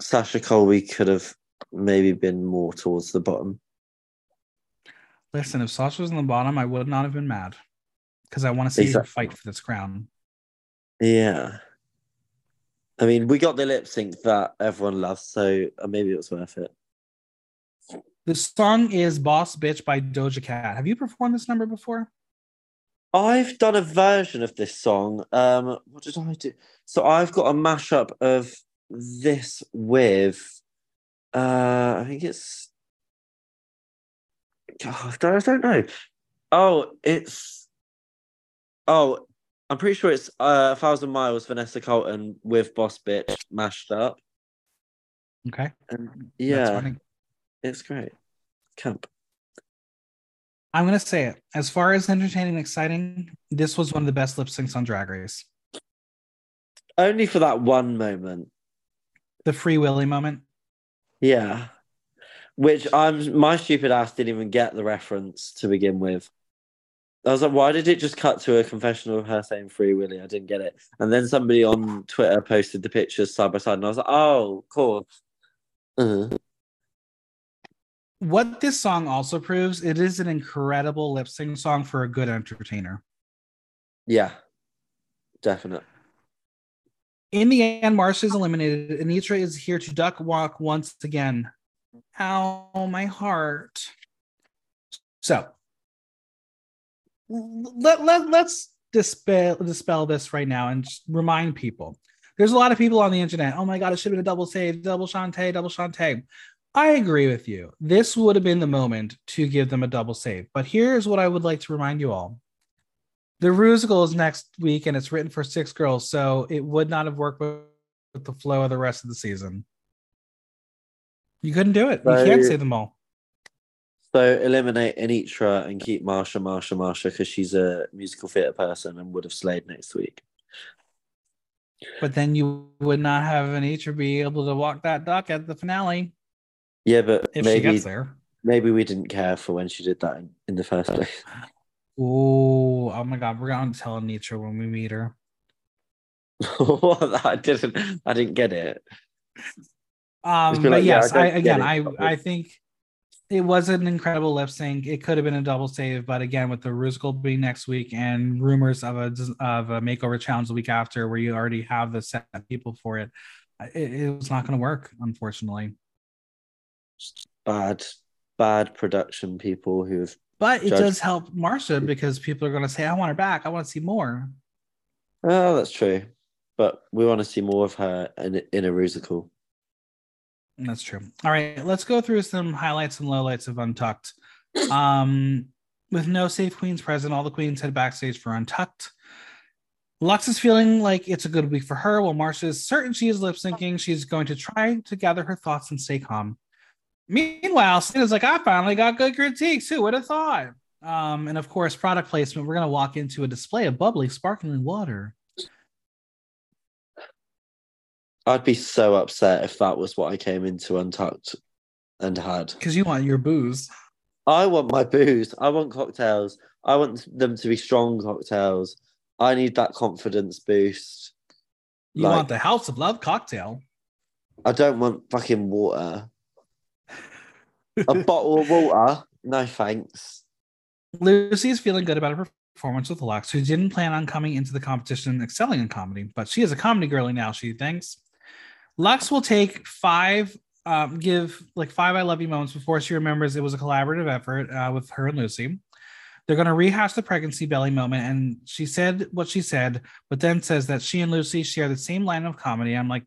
Sasha Colby could have maybe been more towards the bottom. Listen, if Sasha was in the bottom, I would not have been mad because I want to see exactly. her fight for this crown. Yeah. I mean, we got the lip sync that everyone loves, so uh, maybe it was worth it. The song is Boss Bitch by Doja Cat. Have you performed this number before? I've done a version of this song. Um, what did I do? So I've got a mashup of this with, uh, I think it's, God, I don't know. Oh, it's, oh, I'm pretty sure it's uh, a thousand miles Vanessa Carlton with Boss Bitch mashed up. Okay. And yeah, it's great. Camp. I'm gonna say it. As far as entertaining and exciting, this was one of the best lip syncs on Drag Race. Only for that one moment. The Free Willy moment. Yeah. Which I'm my stupid ass didn't even get the reference to begin with. I was like, why did it just cut to a confessional of her saying Free Willy? I didn't get it. And then somebody on Twitter posted the pictures side by side, and I was like, oh, cool. Uh-huh. What this song also proves, it is an incredible lip sync song for a good entertainer. Yeah, definite. In the end, Marcia is eliminated. Anetra is here to duck walk once again. Ow, my heart. So let, let, let's dispel dispel this right now and just remind people. There's a lot of people on the internet. Oh my god, it should have been a double save, double Shantay, double Shantay. I agree with you. This would have been the moment to give them a double save. But here's what I would like to remind you all. The Rusical is next week and it's written for six girls, so it would not have worked with, with the flow of the rest of the season. You couldn't do it. So, you can't save them all. So eliminate Anetra and keep Marcia, Marcia, Marcia, because she's a musical theatre person and would have slayed next week. But then you would not have Anetra be able to walk that duck at the finale. Yeah, but if maybe, she gets there. Maybe we didn't care for when she did that in, in the first place. Oh, oh my god, we're gonna tell Anetra when we meet her. I didn't I didn't get it. Um, but like, yes, yeah, I, I again, I I think it was an incredible lip sync. It could have been a double save, but again, with the Rusical being next week and rumors of a of a makeover challenge the week after, where you already have the set people for it, it, it was not going to work, unfortunately. Bad, bad production people who've. But it judged- does help Marcia because people are going to say, "I want her back. I want to see more." Oh, that's true, but we want to see more of her in in a Rusical. That's true. All right, let's go through some highlights and lowlights of Untucked. Um, with no safe queens present, all the queens head backstage for Untucked. Luxx is feeling like it's a good week for her, while Marcia is certain she is lip syncing. She's going to try to gather her thoughts and stay calm. Meanwhile, is like, I finally got good critiques. Who would have thought? Um, and of course, product placement. We're going to walk into a display of bubbly, sparkling water. I'd be so upset if that was what I came into Untucked and had. Because you want your booze. I want my booze. I want cocktails. I want them to be strong cocktails. I need that confidence boost. You like, want the House of Love cocktail. I don't want fucking water. A bottle of water? No thanks. Loosey is feeling good about her performance with Luxx, who didn't plan on coming into the competition excelling in comedy, but she is a comedy girly now, she thinks. Luxx will take five, um, give like five I love you moments before she remembers it was a collaborative effort uh, with her and Loosey. They're going to rehash the pregnancy belly moment. And she said what she said, but then says that she and Loosey share the same line of comedy. I'm like,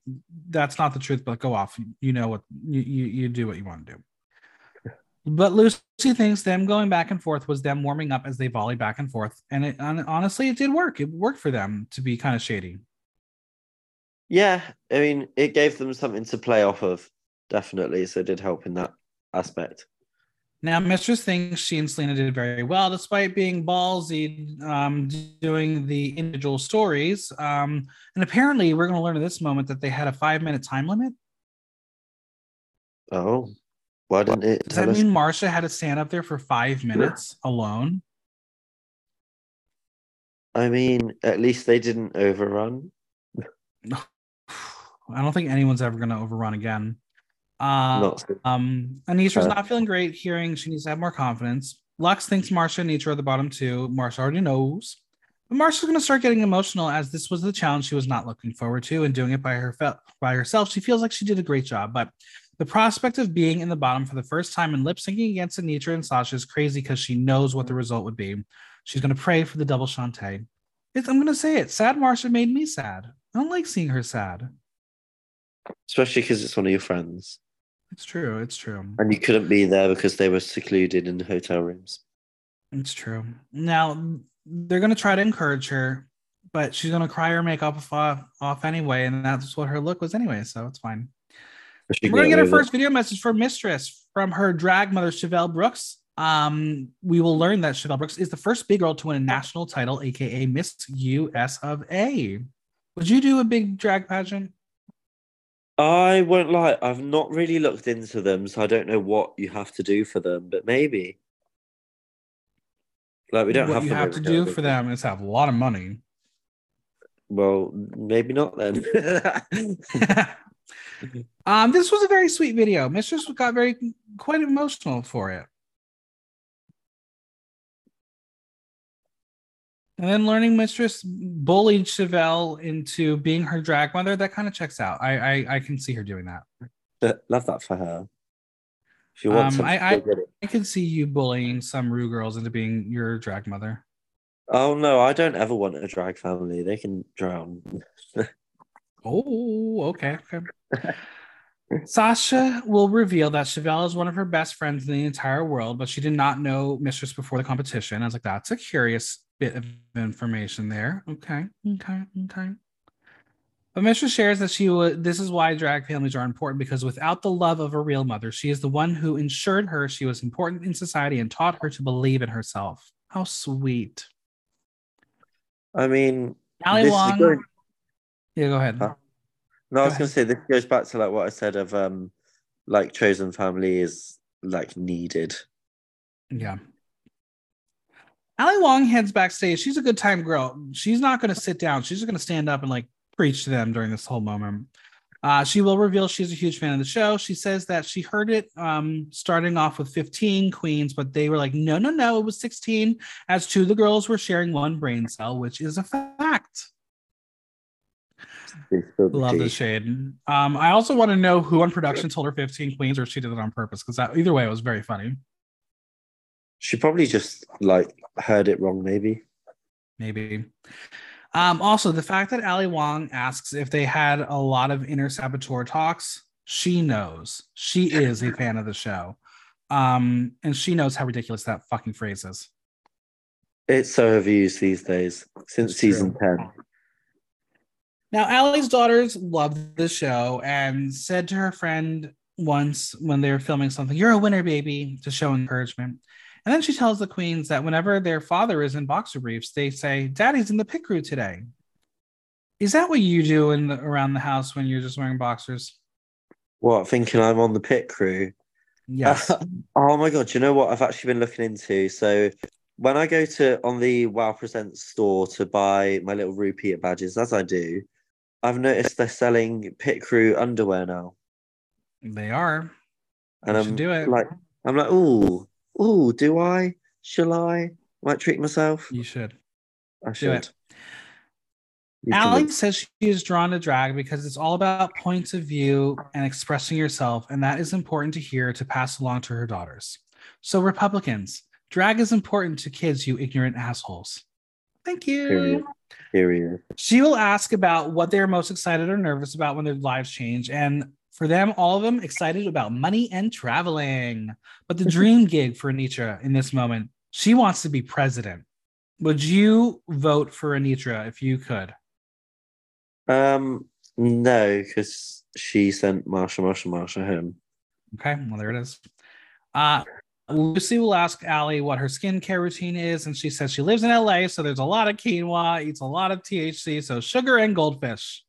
that's not the truth, but go off. You know what, you, you, you do what you want to do. But Loosey thinks them going back and forth was them warming up as they volley back and forth. And it, honestly, it did work. It worked for them to be kind of shady. Yeah, I mean, it gave them something to play off of, definitely. So it did help in that aspect. Now, Mistress thinks she and Salina did very well, despite being ballsy um, doing the individual stories. Um, and apparently, we're going to learn at this moment that they had a five minute time limit. Oh, why didn't it? Does that us- mean Marcia had to stand up there for five minutes alone? I mean, at least they didn't overrun. I don't think anyone's ever going to overrun again. Uh, um, Anetra's uh, not feeling great, hearing she needs to have more confidence. Lux thinks Marcia and Anetra are the bottom two. Marcia already knows. But Marcia's going to start getting emotional as this was the challenge she was not looking forward to, and doing it by her by herself. She feels like she did a great job, but the prospect of being in the bottom for the first time and lip syncing against Anetra and Sasha is crazy because she knows what the result would be. She's going to pray for the double Shantay. It's, I'm going to say it. Sad Marcia made me sad. I don't like seeing her sad. Especially because it's one of your friends. It's true. It's true. And you couldn't be there because they were secluded in the hotel rooms. It's true. Now they're going to try to encourage her, but she's going to cry her makeup off, off anyway, and that's what her look was anyway. So it's fine. We're going to get our first video message from Mistress from her drag mother Chevelle Brooks. Um, we will learn that Chevelle Brooks is the first big girl to win a national title, aka Miss US of A. Would you do a big drag pageant? I won't lie, I've not really looked into them, so I don't know what you have to do for them, but maybe. Like we don't what have you have to do for them is have a lot of money. Well, maybe not then. um, this was a very sweet video. Mistress got very quite emotional for it. And then learning Mistress bullied Chevelle into being her drag mother, that kind of checks out. I, I I can see her doing that. Love that for her. If you want Um, I- I-. I can see you bullying some Ru girls into being your drag mother. Oh no, I don't ever want a drag family. They can drown. Oh, okay, okay. Sasha will reveal that Chevelle is one of her best friends in the entire world, but she did not know Mistress before the competition. I was like, that's a curious bit of information there. Okay, okay, okay. But Mistress shares that she would. This is why drag families are important because without the love of a real mother, she is the one who ensured her she was important in society and taught her to believe in herself. How sweet. I mean, Ali this is Wong. Going- Yeah, go ahead. Huh? no, I was gonna say this goes back to like what I said of um, like chosen family is like needed. Yeah. Ali Wong heads backstage. She's a good time girl. She's not going to sit down. She's just going to stand up and like preach to them during this whole moment. Uh, she will reveal she's a huge fan of the show. She says that she heard it um, starting off with 15 queens, but they were like, no, no, no, it was 16, as two of the girls were sharing one brain cell, which is a fact. They spilled the Love the shade. Um, I also want to know who on production told her 15 queens or she did it on purpose because that either way, it was very funny. She probably just like heard it wrong, maybe. maybe. Um, also, the fact that Ali Wong asks if they had a lot of inner saboteur talks, she knows. She is a fan of the show. Um, and she knows how ridiculous that fucking phrase is. It's so overused these days since It's season true. ten. Now, Ali's daughters loved the show and said to her friend once when they were filming something, You're a winner, baby, to show encouragement. And then she tells the queens that whenever their father is in boxer briefs, they say, Daddy's in the pit crew today. Is that what you do in the, around the house when you're just wearing boxers? What thinking I'm on the pit crew? Yes. oh my god! Do you know what I've actually been looking into? So when I go to on the Wow Presents store to buy my little rupee badges, as I do, I've noticed they're selling pit crew underwear now, they are. and I'm do it. like, I'm like, ooh, ooh, do I? Shall I? Might treat myself. You should. I Do should. it. Ali says she is drawn to drag because it's all about points of view and expressing yourself, and that is important to hear to pass along to her daughters. So, Republicans, drag is important to kids, you ignorant assholes. Thank you. Period. Period. She will ask about what they're most excited or nervous about when their lives change. And for them, all of them excited about money and traveling. But the dream gig for Anetra in this moment, she wants to be president. Would you vote for Anetra if you could? Um, no, because she sent Marcia, Marcia, Marcia home. Okay, well, there it is. Uh, Loosey will ask Ali what her skincare routine is, and she says she lives in LA, so there's a lot of quinoa, eats a lot of THC, so sugar and goldfish,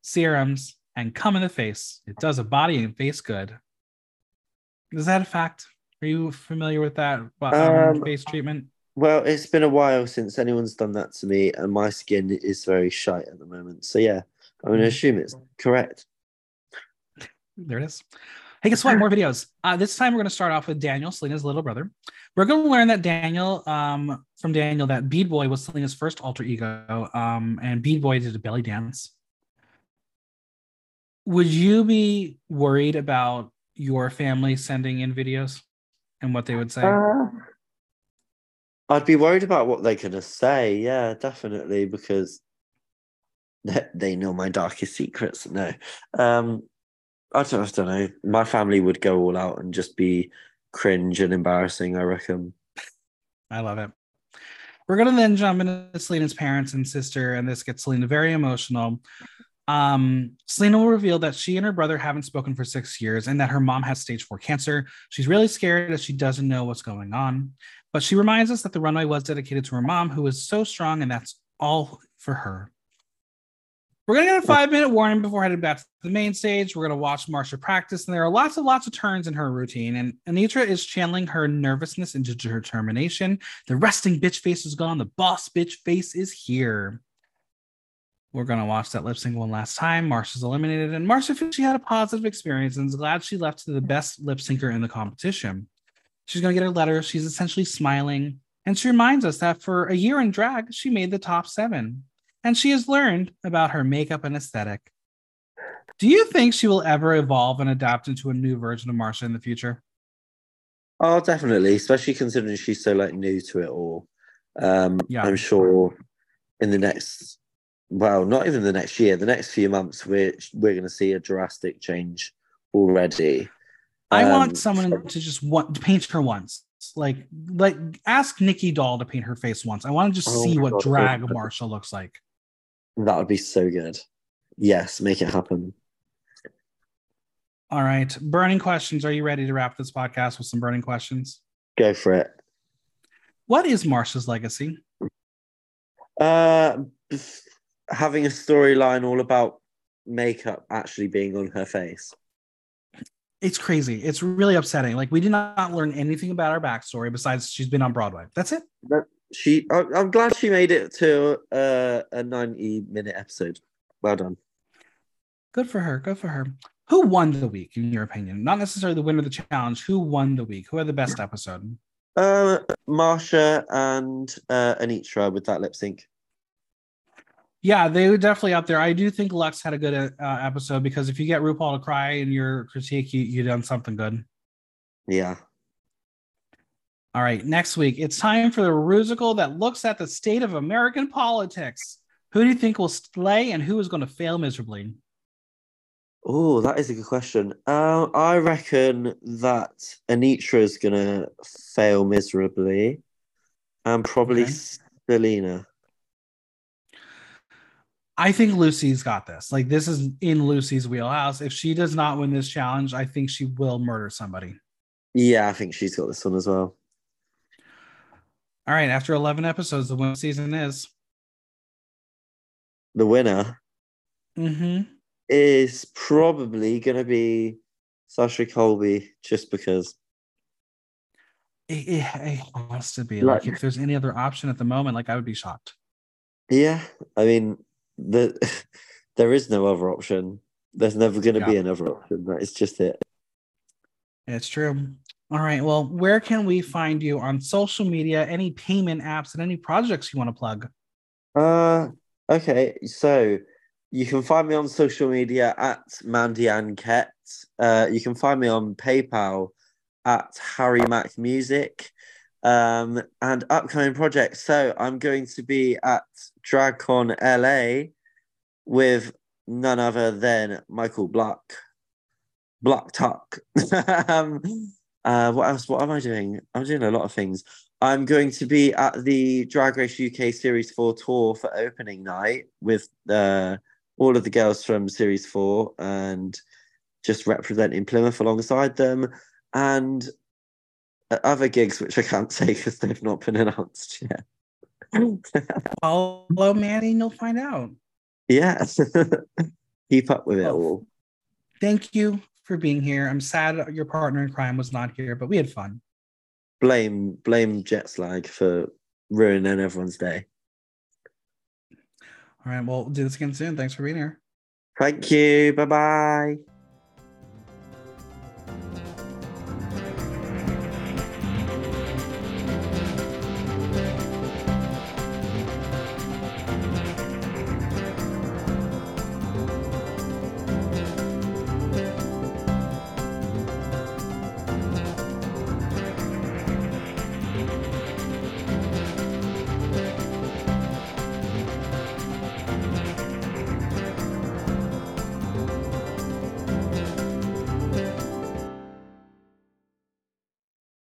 serums, and come in the face. It does a body and face good. Is that a fact? Are you familiar with that um, Um, face treatment? Well, it's been a while since anyone's done that to me, and my skin is very shite at the moment. So yeah, I'm going to Mhm. assume it's correct. There it is. Hey, guess what? More videos. Uh, this time we're going to start off with Daniel, Salina's little brother. We're going to learn that Daniel, um, from Daniel, that Bead Boy was Salina's first alter ego, um, and Bead Boy did a belly dance. Would you be worried about your family sending in videos and what they would say? Uh, I'd be worried about what they're going to say. Yeah, definitely, because they, they know my darkest secrets. No, um, I don't, I don't know. My family would go all out and just be cringe and embarrassing. I reckon. I love it. We're gonna then jump into Salina's parents and sister, and this gets Salina very emotional. Um, Salina will reveal that she and her brother haven't spoken for six years and that her mom has stage four cancer. She's really scared as she doesn't know what's going on. But she reminds us that the runway was dedicated to her mom, who is so strong, and that's all for her. We're gonna get a five minute warning before heading back to the main stage. We're gonna watch Marcia practice, and there are lots and lots of turns in her routine. And Anetra is channeling her nervousness into determination. The resting bitch face is gone. The boss bitch face is here. We're gonna watch that lip sync one last time. Marcia's eliminated, and Marcia feels she had a positive experience and is glad she left to the best lip syncer in the competition. She's gonna get her letter. She's essentially smiling, and she reminds us that for a year in drag, she made the top seven and she has learned about her makeup and aesthetic. Do you think she will ever evolve and adapt into a new version of Marcia in the future? Oh, definitely, especially considering she's so like new to it all. Um, Yeah. I'm sure in the next, well, not even the next year, the next few months, we're we're going to see a drastic change already. I Um, want someone to just want to paint her once. Like, like ask Nikki Doll to paint her face once. I want to just Oh see what God, drag. Marcia looks like. That would be so good. Yes, make it happen. All right. Burning questions. Are you ready to wrap this podcast with some burning questions? Go for it. What is Marcia's legacy? Uh, having a storyline all about makeup actually being on her face. It's crazy. It's really upsetting. Like we did not learn anything about her backstory besides she's been on Broadway. That's it. She, I'm glad she made it to uh, a 90 minute episode. Well done. Good for her. Good for her. Who won the week, in your opinion? Not necessarily the winner of the challenge. Who won the week? Who had the best episode? Uh, Marcia and uh, Anetra with that lip sync. Yeah, they were definitely up there. I do think Luxx had a good uh, episode because if you get RuPaul to cry in your critique, you you done something good. Yeah. All right, next week it's time for the Rusical that looks at the state of American politics. Who do you think will slay and who is going to fail miserably? Oh, that is a good question. Uh, I reckon that Anetra is gonna fail miserably, and probably Okay. Salina. I think Loosey's got this. Like this is in Loosey's wheelhouse. If she does not win this challenge, I think she will murder somebody. Yeah, I think she's got this one as well. All right, after 11 episodes, the winner season is. The winner Mm-hmm. is probably gonna be Sasha Colby, just because. It, it, it has to be. Like- Like, if there's any other option at the moment, like I would be shocked. Yeah, I mean, the there is no other option. There's never gonna be another option. That is just it. It's true. All right. Well, where can we find you on social media? Any payment apps and any projects you want to plug? Uh, okay. So you can find me on social media at Mandy Anne Ket. Uh, you can find me on PayPal at Harry Mac Music. Um, and upcoming projects. So I'm going to be at DragCon LA with none other than Michael Black. Black Tuck. um, uh, what else? What am I doing? I'm doing a lot of things. I'm going to be at the Drag Race UK Series 4 tour for opening night with uh, all of the girls from Series 4 and just representing Plymouth alongside them and uh, other gigs which I can't say because they've not been announced yet. Follow Manny and you'll find out. yeah. Keep up with it Oh. all. Thank you for being here. I'm sad your partner in crime was not here, but we had fun. Blame blame jet Jetslag for ruining everyone's day. All right. Well, we'll do this again soon. Thanks for being here. Thank you. Bye bye.